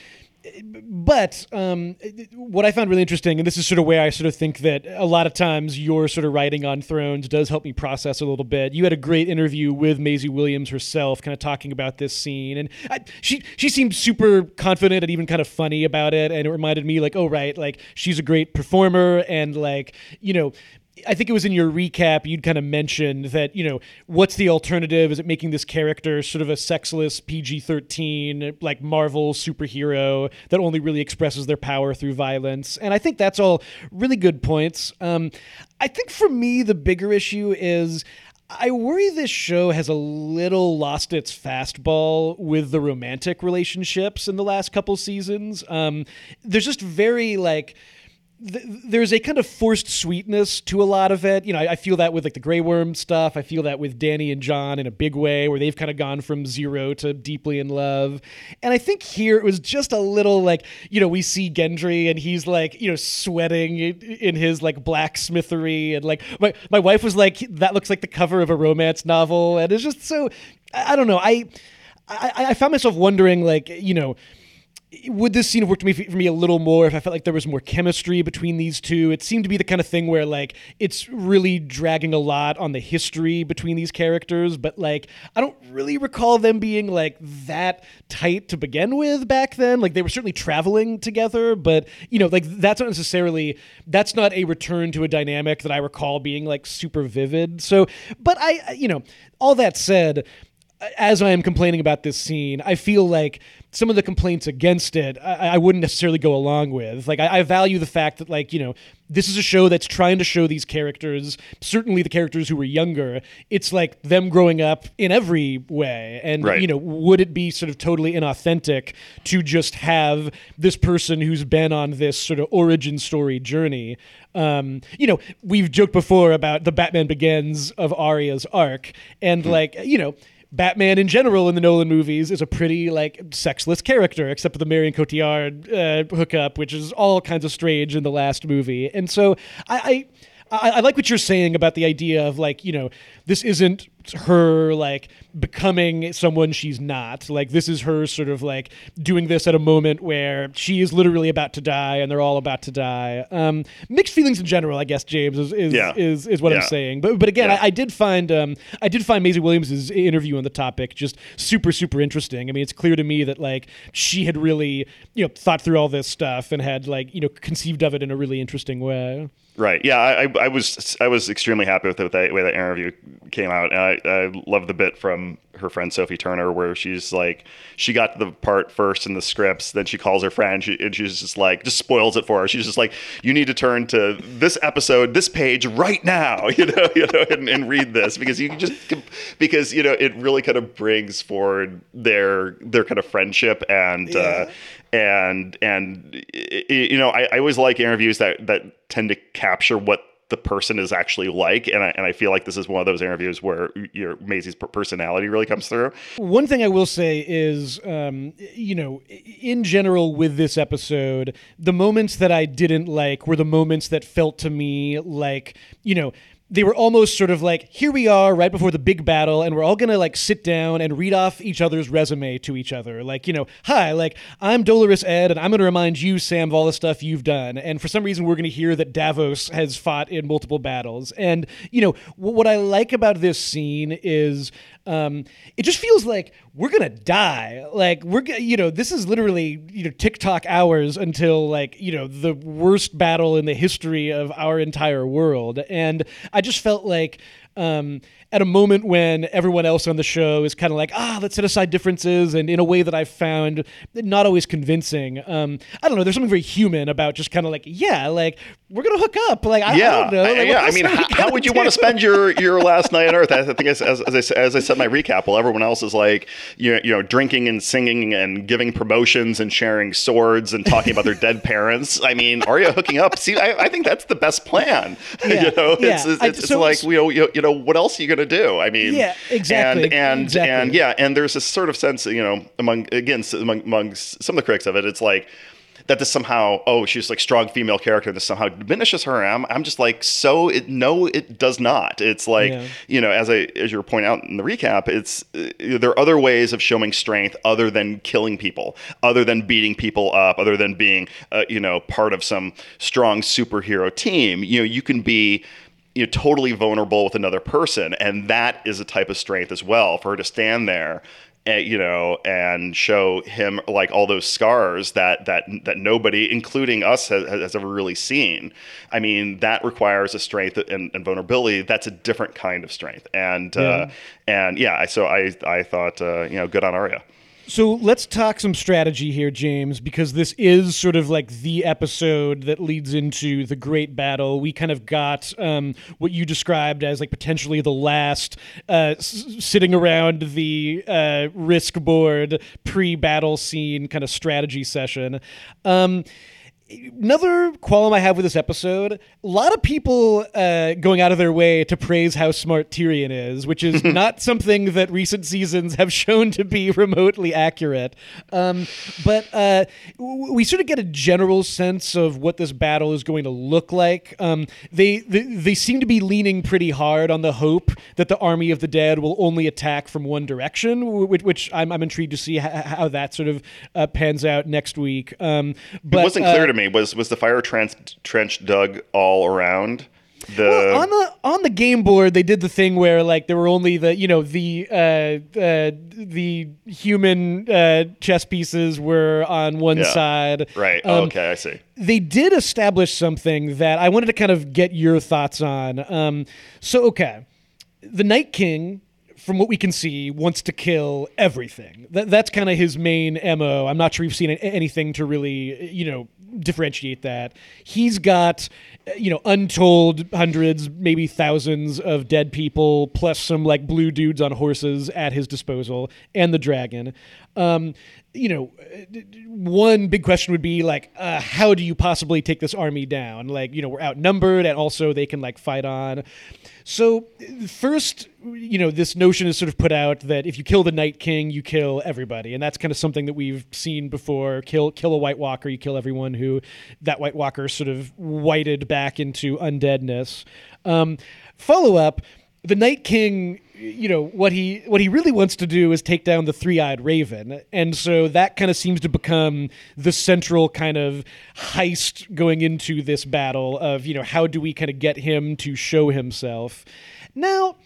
but um, what I found really interesting, and this is sort of where I sort of think that a lot of times your sort of writing on Thrones does help me process a little bit. You had a great interview with Maisie Williams herself, kind of talking about this scene, and I, she she seemed super confident and even kind of funny about it, and it reminded me like, oh right, like she's a great performer, and like you know I think it was in your recap you'd kind of mentioned that you know what's the alternative? Is it making this character sort of a sexless PG thirteen like Marvel superhero that only really expresses their power through violence? And I think that's all really good points. Um, I think for me the bigger issue is. I worry this show has a little lost its fastball with the romantic relationships in the last couple seasons. Um, there's just very like there's a kind of forced sweetness to a lot of it. You know, I, I, feel that with like the Grey Worm stuff. I feel that with Dany and Jon in a big way, where they've kind of gone from zero to deeply in love. And I think here it was just a little like, you know, we see Gendry and he's like, you know, sweating in his like blacksmithery, and like my my wife was like, that looks like the cover of a romance novel, and it's just so. I, I don't know. I, I I found myself wondering, like, you know would this scene have worked for me, for me a little more if I felt like there was more chemistry between these two? It seemed to be the kind of thing where like it's really dragging a lot on the history between these characters, but like I don't really recall them being like that tight to begin with back then. Like they were certainly traveling together, but you know, like that's not necessarily that's not a return to a dynamic that I recall being like super vivid. So, but I you know, all that said, as I am complaining about this scene, I feel like some of the complaints against it, I, I wouldn't necessarily go along with. Like, I, I, value the fact that, like, you know, this is a show that's trying to show these characters, certainly the characters who were younger, it's like them growing up in every way. And, right. you know, would it be sort of totally inauthentic to just have this person who's been on this sort of origin story journey? Um, you know, we've joked before about the Batman Begins of Arya's arc, and, mm-hmm. like, you know, Batman in general in the Nolan movies is a pretty like sexless character, except for the Marion Cotillard uh, hookup, which is all kinds of strange in the last movie. And so I, I I, I like what you're saying about the idea of like you know this isn't her like becoming someone she's not. Like this is her sort of like doing this at a moment where she is literally about to die and they're all about to die. Um mixed feelings in general i guess james is is Yeah. is, is what i'm saying. But but again Yeah. I, I did find um i did find Maisie williams's interview on the topic just super super interesting. I mean it's clear to me that like she had really you know thought through all this stuff and had like you know conceived of it in a really interesting way. Right. Yeah, I, I- was I was extremely happy with the way that, way that interview came out, and I, I love the bit from her friend Sophie Turner where she's like, she got the part first in the scripts, then she calls her friend, she, and she's just like, just spoils it for her. She's just like, you need to turn to this episode, this page right now, you know, you know, and, and read this because you just because you know it really kind of brings forward their their kind of friendship and. Uh, and and y- y- you know I, I always like interviews that that tend to capture what the person is actually like and I, and I feel like this is one of those interviews where your Maisie's personality really comes through. One thing I will say is, um, you know, in general with this episode, the moments that I didn't like were the moments that felt to me like, you know, they were almost sort of like, here we are right before the big battle, and we're all gonna like sit down and read off each other's resume to each other. Like, you know, hi, like, I'm Dolorous Edd, and I'm gonna remind you, Sam, of all the stuff you've done. And for some reason, we're gonna hear that Davos has fought in multiple battles. And, you know, wh- what I like about this scene is um, it just feels like we're gonna die. Like we're, you know, this is literally, you know, TikTok hours until like, you know, the worst battle in the history of our entire world. And I just felt like, um, at a moment when everyone else on the show is kind of like, ah, let's set aside differences, and in a way that I've found not always convincing. Um, I don't know. There's something very human about just kind of like, yeah, like we're gonna hook up. Like, I, I don't know. Like, what yeah I mean how, how would you do? want to spend your your last night on earth I think as, as, as, I, as I said my recap while everyone else is like you know, you know drinking and singing and giving promotions and sharing swords and talking about their dead parents I mean are you hooking up see I, I think that's the best plan Yeah, you know yeah. it's, it's, I- it's so- like you know, you, you know what else are you gonna do I mean Yeah, exactly, and and exactly. and yeah and there's this sort of sense you know among again among, among some of the critics of it it's like that this somehow oh she's like strong female character this somehow diminishes her I'm, I'm just like so it no it does not it's like Yeah. you know as I as you were pointing out in the recap it's uh, there are other ways of showing strength other than killing people other than beating people up other than being uh, you know part of some strong superhero team you know you can be you know, totally vulnerable with another person, and that is a type of strength as well. For her to stand there, uh, you know, and show him like all those scars that that that nobody, including us, has, has ever really seen. I mean, that requires a strength and, and vulnerability. That's a different kind of strength, and uh, and yeah. So I I thought uh, you know, good on Arya. So let's talk some strategy here, James, because this is sort of like the episode that leads into the great battle. We kind of got um, what you described as like potentially the last uh, s- sitting around the uh, risk board pre battle scene kind of strategy session. Um, Another qualm I have with this episode: a lot of people uh, going out of their way to praise how smart Tyrion is, which is not something that recent seasons have shown to be remotely accurate. Um, but uh, we sort of get a general sense of what this battle is going to look like. Um, they, they they seem to be leaning pretty hard on the hope that the army of the dead will only attack from one direction, which, which I'm, I'm intrigued to see how, how that sort of uh, pans out next week. Um, but it wasn't uh, clear to me was was the fire trench trench dug all around the Well, on the on the game board, they did the thing where like there were only the you know the uh, uh, the human uh, chess pieces were on one Yeah. side. right Um, okay I see They did establish something that I wanted to kind of get your thoughts on. Um, so okay, the Night King. From what we can see, wants to kill everything. That, that's kind of his main mo. I'm not sure we've seen anything to really, you know, differentiate that. He's got, uh, you know, untold hundreds, maybe thousands of dead people, plus some like blue dudes on horses at his disposal, and the dragon. Um, you know, one big question would be like, uh, how do you possibly take this army down? Like, you know, we're outnumbered, and also they can like fight on. So first, you know, this notion is sort of put out that if you kill the Night King, you kill everybody, and that's kind of something that we've seen before. Kill kill a White Walker, you kill everyone who that White Walker sort of whited back into undeadness. Um, follow up the Night King, you know, what he what he really wants to do is take down the three-eyed raven. And so that kind of seems to become the central kind of heist going into this battle of, you know, how do we kind of get him to show himself. Now,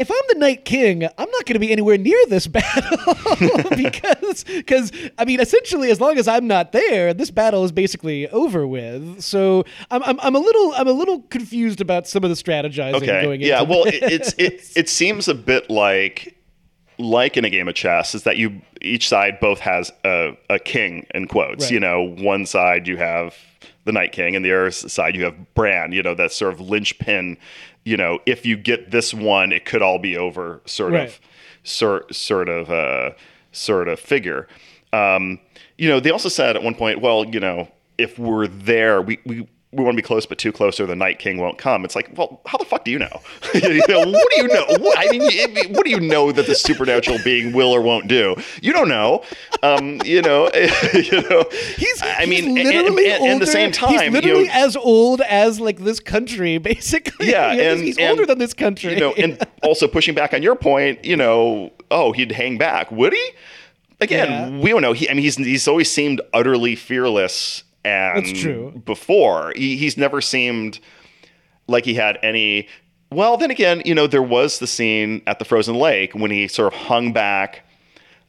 if I'm the Night King, I'm not going to be anywhere near this battle because, because I mean, essentially, as long as I'm not there, this battle is basically over with. So I'm, I'm, I'm a little, I'm a little confused about some of the strategizing okay. going. Yeah, into well, it, it's it it seems a bit like like in a game of chess is that you each side both has a, a king in quotes. Right. You know, one side you have the Night King, and the other side you have Bran. You know, that sort of linchpin. You know, if you get this one, it could all be over. Sort Right. of, sort sort of uh, sort of figure. Um, you know, they also said at one point, well, you know, if we're there, we we. We want to be close, but too close, or the Night King won't come. It's like, well, how the fuck do you know? you know what do you know? What, I mean, it- what do you know that the supernatural being will or won't do? You don't know. Um, you know, you know. He's, I he's mean, literally and, and at the same time, he's you literally know, as old as like this country, basically. Yeah, You know, and- he's and, older than this country. you know, and also pushing back on your point, you know, oh, he'd hang back, would he? Again, Yeah. we don't know. He, I mean, he's he's always seemed utterly fearless, and That's true. Before he, he's never seemed like he had any. Well, then again, you know, there was the scene at the frozen lake when he sort of hung back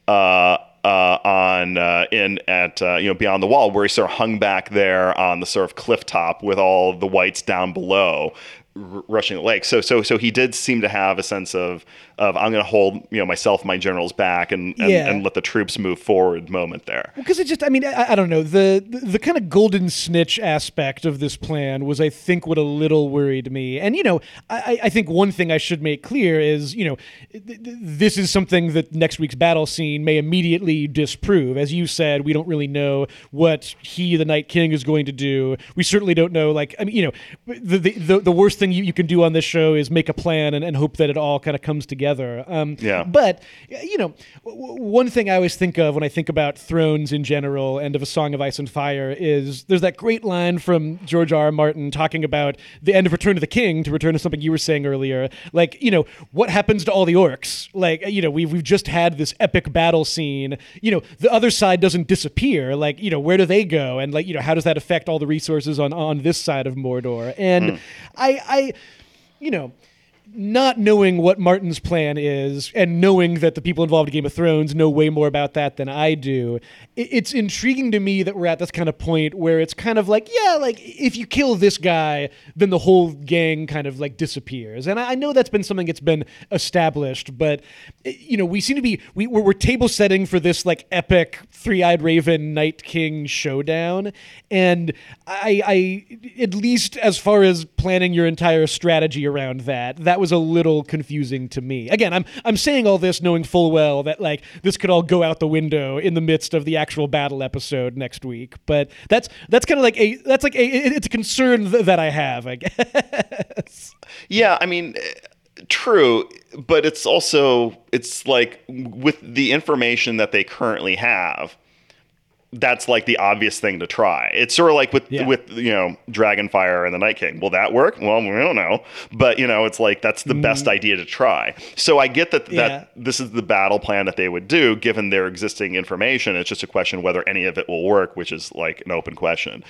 uh, uh, on uh, in at uh, you know beyond the wall, where he sort of hung back there on the sort of cliff top with all the whites down below, r- rushing the lake. So so so he did seem to have a sense of of I'm going to hold you know myself, my generals back, and and, Yeah. and let the troops move forward. Moment there. because it just i mean I, I don't know the, the the kind of golden snitch aspect of this plan was i think what a little worried me and you know i i think one thing i should make clear is you know th- th- this is something that next week's battle scene may immediately disprove as you said we don't really know what he the night king is going to do we certainly don't know like i mean you know the the, the, the worst thing you, you can do on this show is make a plan and, and hope that it all kind of comes together um Yeah. but you know, w- one thing I always think of when I think about Thrones in general and of A Song of Ice and Fire is there's that great line from George R. R. Martin talking about the end of Return of the King. To return to something you were saying earlier, like you know, what happens to all the orcs? Like you know, we've we've just had this epic battle scene. You know, the other side doesn't disappear. Like you know, where do they go? And like you know, how does that affect all the resources on on this side of Mordor? And I I you know not knowing what Martin's plan is and knowing that the people involved in Game of Thrones know way more about that than I do, it's intriguing to me that we're at this kind of point where it's kind of like, yeah, like if you kill this guy, then the whole gang kind of like disappears. And I know that's been something that's been established, but eh, you know, we seem to be we we're, we're table setting for this like epic three-eyed raven night king showdown, and I, I at least as far as planning your entire strategy around that, that was a little confusing to me. Again, I'm I'm saying all this knowing full well that like this could all go out the window in the midst of the actual battle episode next week. But that's that's kind of like a that's like a it's a concern th- that I have. I guess. Yeah, I mean, true, but it's also it's like with the information that they currently have, that's like the obvious thing to try. It's sort of like with Yeah. with you know Dragonfire and the Night King. Will that work? Well, we don't know, but you know, it's like that's the best idea to try. So I get that Mm. Yeah. that this is the battle plan that they would do given their existing information. It's just a question whether any of it will work, which is like an open question.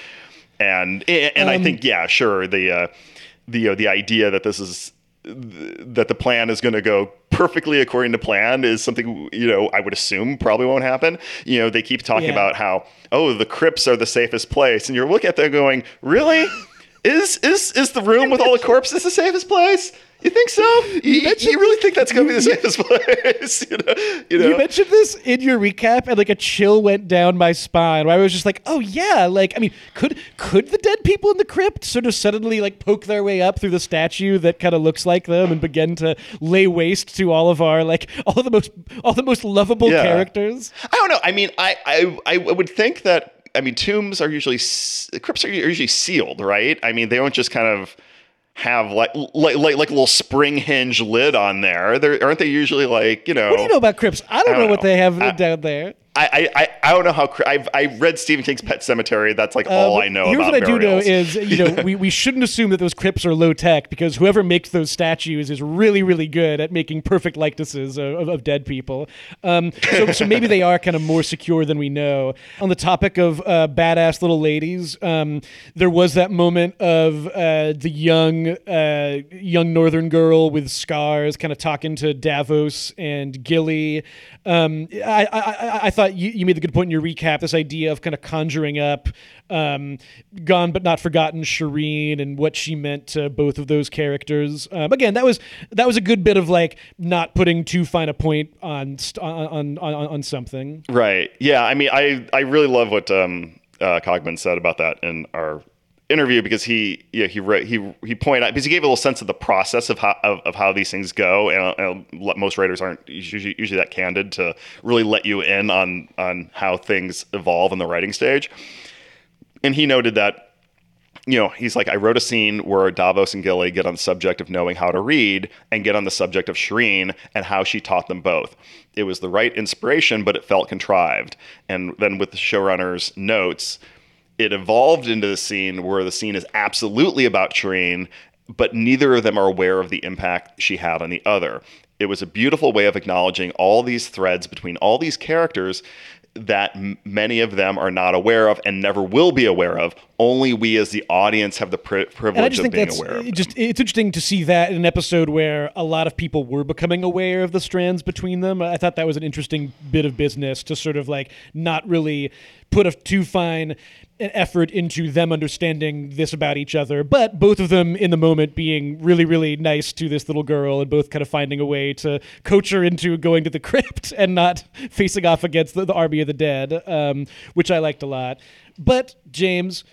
And and I Um, think yeah, sure the uh, the uh, the idea that this is that the plan is going to go perfectly according to plan is something you know I would assume probably won't happen. You know, they keep talking Yeah. about how oh the crypts are the safest place, and you're looking at them going, really? Is is is the room with all the corpses the safest place? You think so? You, you, you really think that's going to be the safest place? you know, you know? You mentioned this in your recap, and like a chill went down my spine. Where I was just like, "Oh yeah!" Like, I mean, could could the dead people in the crypt sort of suddenly like poke their way up through the statue that kind of looks like them and begin to lay waste to all of our like all the most all the most lovable Yeah. characters? I don't know. I mean, I, I I would think that. I mean, tombs are usually crypts are usually sealed, right? I mean, they don't just kind of have like like like, like a little spring hinge lid on there. They're, aren't they usually like you know? What do you know about crypts? I don't, I don't know what they have I- down there. I, I, I, don't know how I've I read Stephen King's Pet Sematary. That's like all Uh, I know Here's about what I do know is, you know, we, we shouldn't assume that those crypts are low tech because whoever makes those statues is really, really good at making perfect likenesses of, of, of dead people. Um, so, so maybe they are kind of more secure than we know. On the topic of uh, badass little ladies, um, there was that moment of uh, the young uh, young northern girl with scars kind of talking to Davos and Gilly. Um, I, I, I, I thought you, you made the good point in your recap. This idea of kind of conjuring up um, gone but not forgotten Shireen and what she meant to both of those characters. Um, again, that was that was a good bit of like not putting too fine a point on on, on, on, on something. Right. Yeah. I mean, I I really love what um, uh, Cogman said about that in our interview because he yeah he re- he he pointed out because he gave a little sense of the process of how of, of how these things go and, uh, and most writers aren't usually usually that candid to really let you in on on how things evolve in the writing stage. And he noted that you know, he's like, I wrote a scene where Davos and Gilly get on the subject of knowing how to read and get on the subject of Shireen and how she taught them both. It was the right inspiration, but it felt contrived. And then with the showrunner's notes, it evolved into the scene where the scene is absolutely about Shireen, but neither of them are aware of the impact she had on the other. It was a beautiful way of acknowledging all these threads between all these characters that m- many of them are not aware of and never will be aware of. Only we as the audience have the pri- privilege of being aware of. them. just it's interesting to see that in an episode where a lot of people were becoming aware of the strands between them. I thought that was an interesting bit of business to sort of like not really put a too fine an effort into them understanding this about each other, but both of them in the moment being really, really nice to this little girl and both kind of finding a way to coach her into going to the crypt and not facing off against the, the army of the dead, um, which I liked a lot. But James,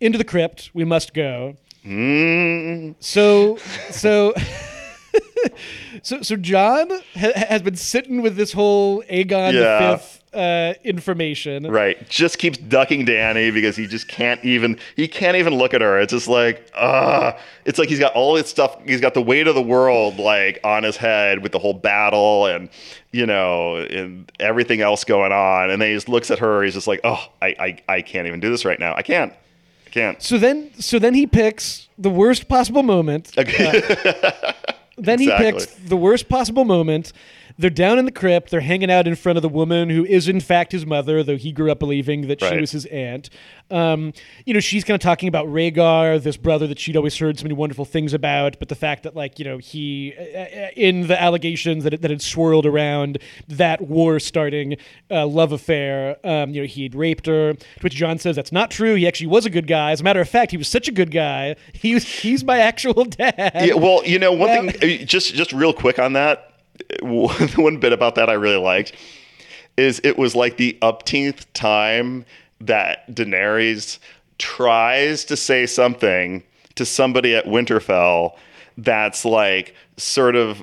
into the crypt we must go. Mm, So, so, so, so Jon ha- has been sitting with this whole Aegon Yeah. the Fifth uh, information. right. Just keeps ducking Dany because he just can't even he can't even look at her. It's just like, ah, it's like he's got all this stuff. He's got the weight of the world like on his head with the whole battle and you know and everything else going on. And then he just looks at her. He's just like, oh, I I, I can't even do this right now. I can't. I can't. So then, so then he picks the worst possible moment. Then he picks the worst possible moment. They're down in the crypt. They're hanging out in front of the woman who is, in fact, his mother, though he grew up believing that she was his aunt. Um, you know, she's kind of talking about Rhaegar, this brother that she'd always heard so many wonderful things about, but the fact that, like, you know, he, uh, uh, in the allegations that, that had swirled around that war starting uh, love affair, um, you know, he'd raped her, to which Jon says that's not true. He actually was a good guy. As a matter of fact, he was such a good guy. He was, he's my actual dad. Yeah, well, you know, one Well- thing, uh, just just real quick on that, one one bit about that I really liked is it was like the upteenth time that Daenerys tries to say something to somebody at Winterfell that's like sort of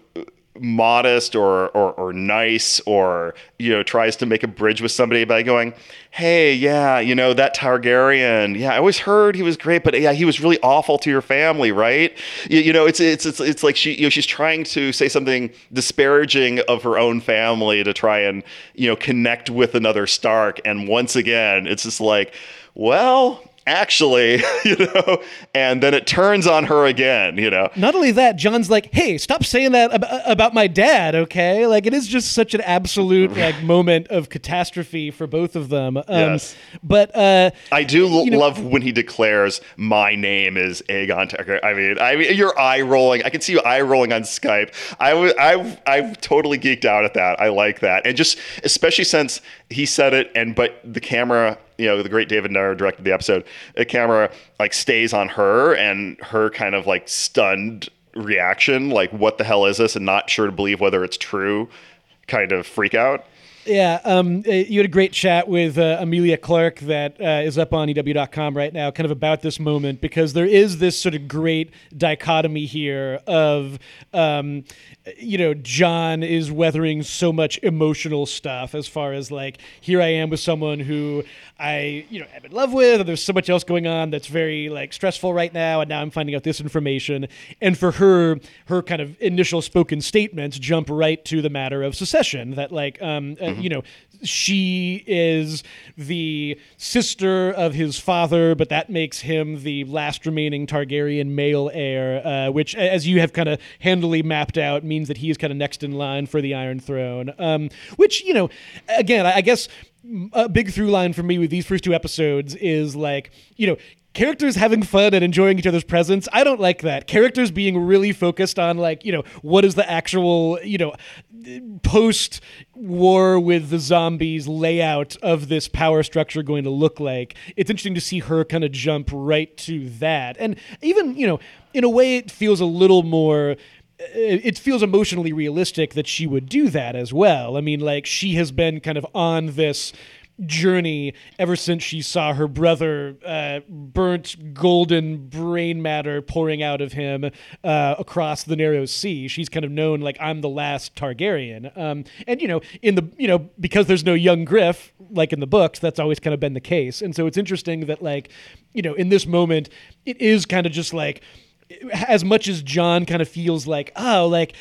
modest or, or or nice or you know tries to make a bridge with somebody by going hey yeah you know that targaryen yeah i always heard he was great but yeah he was really awful to your family right? You, you know it's, it's it's it's like she you know she's trying to say something disparaging of her own family to try and you know connect with another stark and once again it's just like well actually you know and then it turns on her again you know Not only that, Jon's like, "Hey, stop saying that ab- about my dad, okay?" Like it is just such an absolute like moment of catastrophe for both of them. Um, Yes. But uh, I do l- You know- love when he declares my name is Aegon Targaryen. I mean, I mean, you're eye rolling. I can see you eye rolling on Skype. I was, I, I've totally geeked out at that. I like that, and just especially since he said it, and but the camera, you know, the great David Nutter directed the episode. The camera like stays on her, and her kind of like stunned reaction, like what the hell is this, and not sure to believe whether it's true, kind of freak out. Yeah, um, uh, you had a great chat with uh, Emilia Clarke that uh, is up on EW.com right now, kind of about this moment, because there is this sort of great dichotomy here of, um, you know, Jon is weathering so much emotional stuff as far as like, here I am with someone who I, you know, am in love with, and there's so much else going on that's very like stressful right now, and now I'm finding out this information. And for her, her kind of initial spoken statements jump right to the matter of secession. That like, um, uh, you know, she is the sister of his father, but that makes him the last remaining Targaryen male heir, uh, which, as you have kind of handily mapped out, means that he is kind of next in line for the Iron Throne. Um, which, you know, again, I guess a big through line for me with these first two episodes is like, you know, characters having fun and enjoying each other's presence. I don't like that. Characters being really focused on like, you know, what is the actual, you know, post war with the zombies layout of this power structure going to look like. It's interesting to see her kind of jump right to that. And even, you know, in a way it feels a little more uh, it feels emotionally realistic that she would do that as well. I mean, like she has been kind of on this journey ever since she saw her brother uh, burnt golden brain matter pouring out of him uh, across the narrow sea. She's kind of known like i'm the last targaryen. Um, and you know in the you know because there's no young griff like in the books that's always kind of been the case. And so it's interesting that like you know in this moment it is kind of just like as much as Jon kind of feels like, oh, like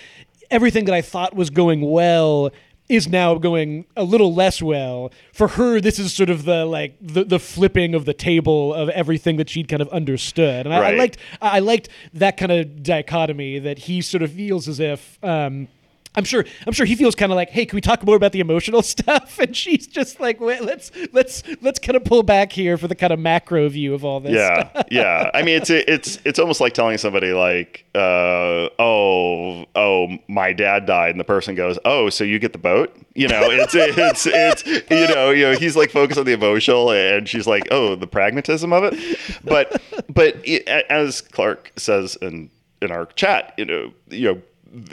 everything that I thought was going well is now going a little less well. For her, this is sort of the like the, the flipping of the table of everything that she'd kind of understood. And I, I liked I liked that kind of dichotomy that he sort of feels as if um, I'm sure I'm sure he feels kind of like, hey, can we talk more about the emotional stuff? And she's just like, Wait, let's let's let's kind of pull back here for the kind of macro view of all this. Yeah, yeah. I mean, it's it's it's almost like telling somebody like, uh, oh oh, my dad died, and the person goes, oh, so you get the boat? You know, it's it's it's you know you know he's like focused on the emotional, and she's like, oh, the pragmatism of it. But but it, as clarke says in in our chat, you know you know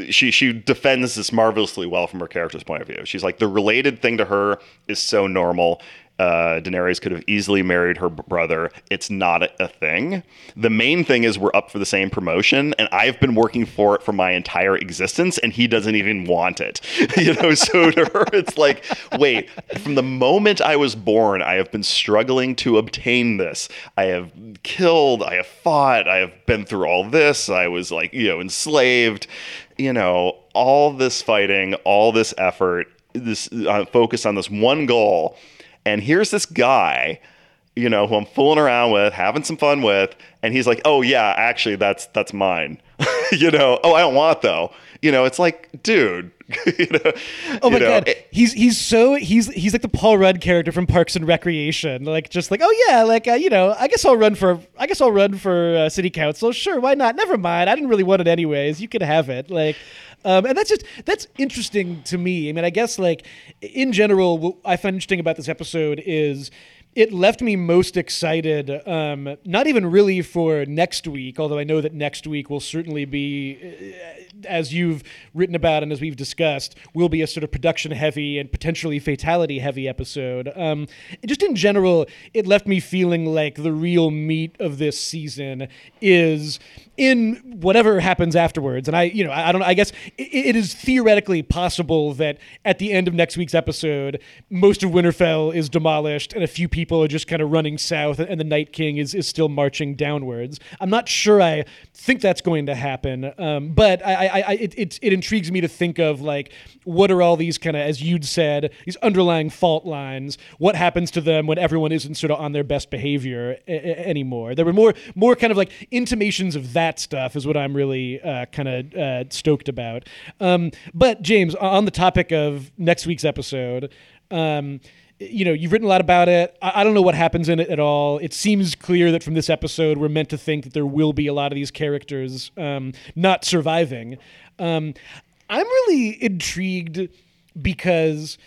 she she defends this marvelously well from her character's point of view. She's like the related thing to her is so normal. Uh, Daenerys could have easily married her brother. It's not a, a, thing. The main thing is we're up for the same promotion, and I've been working for it for my entire existence, and he doesn't even want it. you know, so to her, it's like, wait, from the moment I was born, I have been struggling to obtain this. I have killed, I have fought, I have been through all this. I was like, you know, enslaved you know, all this fighting, all this effort, this uh, focus on this one goal, and here's this guy, you know, who I'm fooling around with, having some fun with, and he's like, "Oh yeah, actually, that's that's mine." you know, oh, I don't want though. You know, it's like, dude, you know, oh my know, god, it, he's he's so he's he's like the Paul Rudd character from Parks and Recreation, like just like oh yeah, like uh, you know, I guess I'll run for I guess I'll run for uh, city council. Sure, why not? Never mind, I didn't really want it anyways. You can have it, like. Um, and that's just that's interesting to me. I mean, I guess like in general, what I find interesting about this episode is it left me most excited, um, not even really for next week, although I know that next week will certainly be, uh, as you've written about and as we've discussed, will be a sort of production heavy and potentially fatality heavy episode. Um, just in general, it left me feeling like the real meat of this season is in whatever happens afterwards. And I, you know, I, don't. I guess it, it is theoretically possible that at the end of next week's episode, most of Winterfell is demolished, and a few people are just kind of running south, and the Night King is is still marching downwards. I'm not sure. I think that's going to happen, um, but I, I, I it, it, it intrigues me to think of like what are all these kind of, as you'd said, these underlying fault lines. What happens to them when everyone isn't sort of on their best behavior a- a- anymore? There were more more kind of like intimations of that that stuff is what I'm really uh, kind of uh, stoked about. Um, but James, on the topic of next week's episode. Um, you know, you've written a lot about it. I, I, don't know what happens in it at all. It seems clear that from this episode, we're meant to think that there will be a lot of these characters um, not surviving. Um, I'm really intrigued because,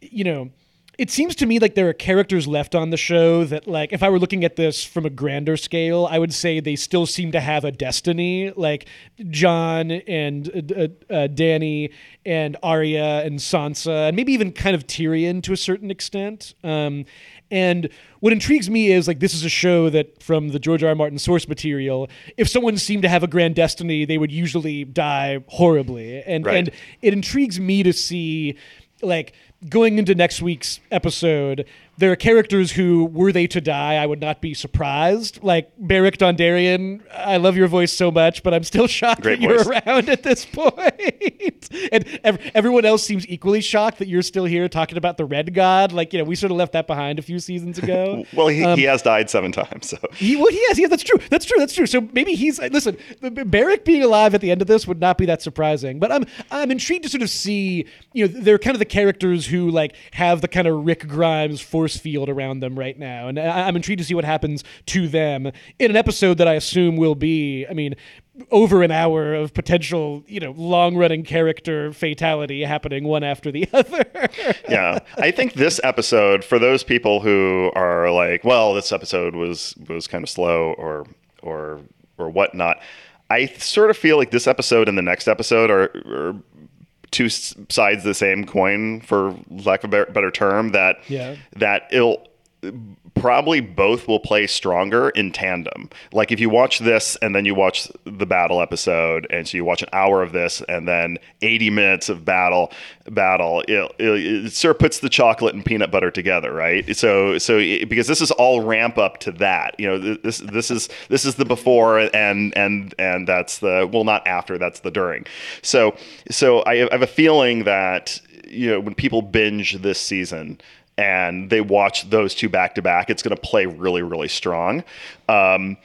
you know, it seems to me like there are characters left on the show that like if i were looking at this from a grander scale i would say they still seem to have a destiny like jon and uh, uh, uh dany and Arya and Sansa and maybe even kind of Tyrion to a certain extent. Um, and what intrigues me is like this is a show that from the George R. R. Martin source material, if someone seemed to have a grand destiny, they would usually die horribly. And Right. and it intrigues me to see like going into next week's episode, there are characters who, were they to die, I would not be surprised. Like Beric Dondarrion, I love your voice so much, but I'm still shocked Great that you're around at this point. and ev- everyone else seems equally shocked that you're still here talking about the Red God. Like, you know, we sort of left that behind a few seasons ago. Well, he, he um, has died seven times, so He, well, he has. Yeah, that's true. That's true. That's true. So maybe he's listen. B- B- Beric being alive at the end of this would not be that surprising. But I'm I'm intrigued to sort of see. You know, they're kind of the characters who like have the kind of Rick Grimes force field around them right now, and I, I'm intrigued to see what happens to them in an episode that I assume will be. I mean. Over an hour of potential, you know, long-running character fatality happening one after the other. yeah i think this episode for those people who are like well this episode was was kind of slow or or or whatnot i sort of feel like this episode and the next episode are, are two sides of the same coin for lack of a better- term that Yeah. that it'll probably both will play stronger in tandem. Like if you watch this and then you watch the battle episode, and so you watch an hour of this and then 80 minutes of battle, battle, it, it, it sort of puts the chocolate and peanut butter together, right? So so it, because this is all ramp up to that, you know, this this is this is the before and and and that's the well not after, that's the during. So so I, I have a feeling that you know when people binge this season and they watch those two back to back, it's going to play really, really strong. Um,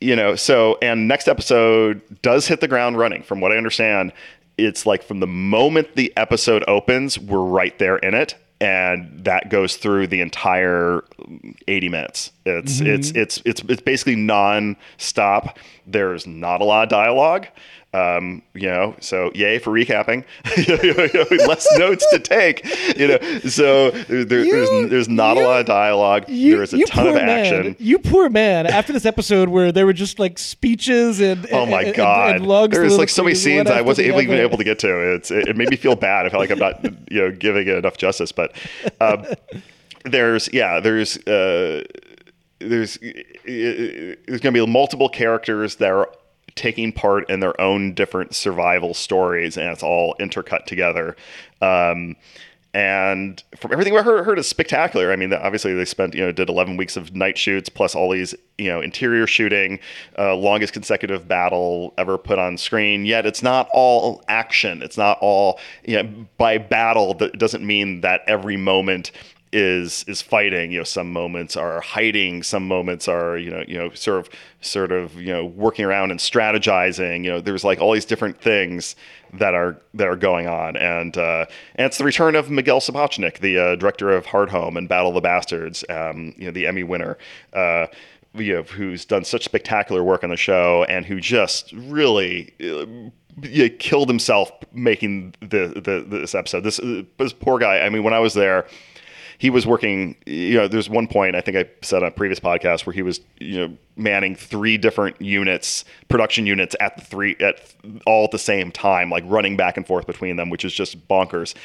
you know, so and next episode does hit the ground running. From what I understand, it's like from the moment the episode opens, we're right there in it, and that goes through the entire 80 minutes. It's it's it's it's it's basically non-stop. There's not a lot of dialogue. Um, you know, so yay for recapping. Less notes to take. You know, so there, there- You- there's there's not you- a lot of dialogue. You, there is a ton of action. Man. You poor man. After this episode where there were just like speeches and Oh my and- and- god! and long There's like so many scenes I wasn't able, even other. able to get to. It's it, it made me feel bad. I feel like I'm not you know giving it enough justice. But um, there's yeah there's uh, there's there's going to be multiple characters that are taking part in their own different survival stories, and it's all intercut together. Um, and from everything I heard, heard is spectacular. I mean, obviously they spent you know did 11 weeks of night shoots plus all these you know interior shooting, uh, longest consecutive battle ever put on screen. Yet it's not all action. It's not all you know by battle. That doesn't mean that every moment is is fighting. You know, some moments are hiding. Some moments are you know you know sort of sort of you know working around and strategizing. You know, there's like all these different things that are that are going on, and uh, and it's the return of Miguel Sapochnik, the uh, director of Hardhome and Battle of the Bastards. Um, you know, the Emmy winner. Uh, you know, who's done such spectacular work on the show and who just really uh, yeah, killed himself making the, the this episode. This this poor guy. I mean, when I was there, he was working. You know, there's one point I think I said on a previous podcast where he was you know manning three different units, production units at the three at all at the same time, like running back and forth between them, which is just bonkers.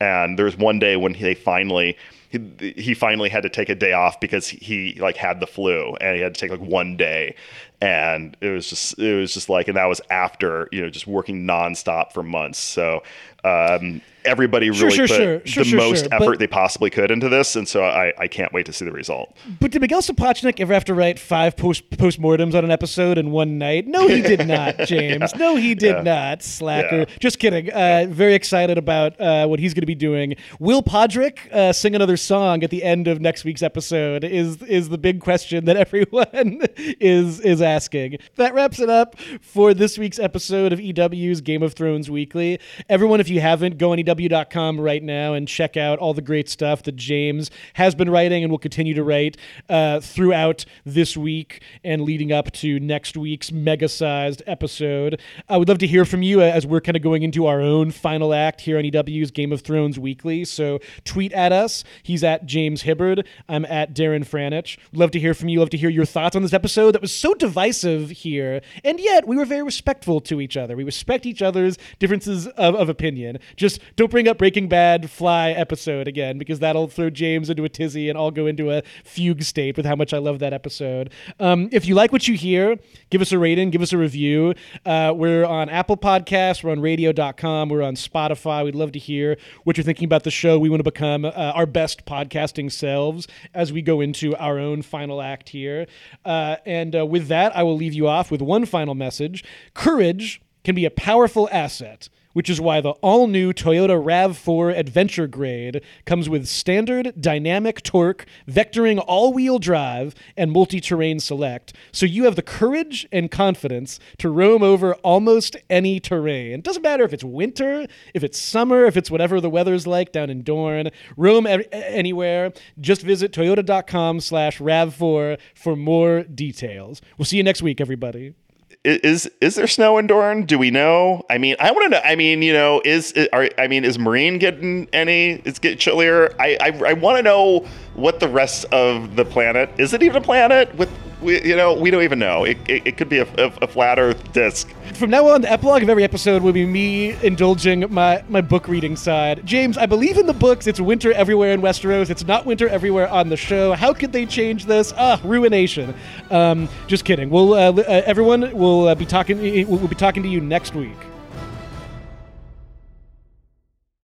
And there's one day when they finally he, he finally had to take a day off because he like had the flu and he had to take like one day and it was just it was just like and that was after you know just working nonstop for months so um, everybody really sure, put sure, sure, the sure, most sure, effort but- they possibly could into this and so I, I can't wait to see the result But did Miguel Sapochnik ever have to write five post postmortems on an episode in one night? No, he did not, James. No, he did Yeah. not. Slacker. Yeah. Just kidding. Uh, very excited about uh, what he's going to be doing. Will Podrick uh, sing another song at the end of next week's episode? Is is the big question that everyone is is asking. That wraps it up for this week's episode of EW's Game of Thrones Weekly. Everyone, if you haven't, go on EW.com right now and check out all the great stuff that James has been writing and will continue to write uh, throughout this week. and leading up to next week's mega sized episode. I would love to hear from you as we're kind of going into our own final act here on EW's Game of Thrones Weekly. So tweet at us. He's at James Hibbard. I'm at Darren Franich. Love to hear from you. Love to hear your thoughts on this episode that was so divisive here. And yet we were very respectful to each other. We respect each other's differences of, of opinion. Just don't bring up Breaking Bad Fly episode again because that'll throw James into a tizzy and I'll go into a fugue state with how much I love that episode. Um, if you like what you hear, give us a rating, give us a review. Uh, we're on Apple Podcasts, we're on radio.com, we're on Spotify. We'd love to hear what you're thinking about the show. We want to become uh, our best podcasting selves as we go into our own final act here. Uh, and uh, with that, I will leave you off with one final message Courage can be a powerful asset which is why the all new Toyota RAV4 Adventure Grade comes with standard dynamic torque, vectoring all wheel drive, and multi terrain select. So you have the courage and confidence to roam over almost any terrain. It doesn't matter if it's winter, if it's summer, if it's whatever the weather's like down in Dorne. Roam anywhere. Just visit toyota.com slash RAV4 for more details. We'll see you next week, everybody is is there snow in Dorne? Do we know? I mean, I want to know. I mean, you know, is are I mean, is Marine getting any? It's getting chillier. I I, I want to know what the rest of the planet is. It even a planet with we, you know, we don't even know. It, it, it could be a, a, a, flat Earth disk. From now on, the epilogue of every episode will be me indulging my, my book reading side. James, I believe in the books. It's winter everywhere in Westeros. It's not winter everywhere on the show. How could they change this? Ah, ruination. Um, just kidding. We'll uh, uh, everyone will uh, be talking. We'll be talking to you next week.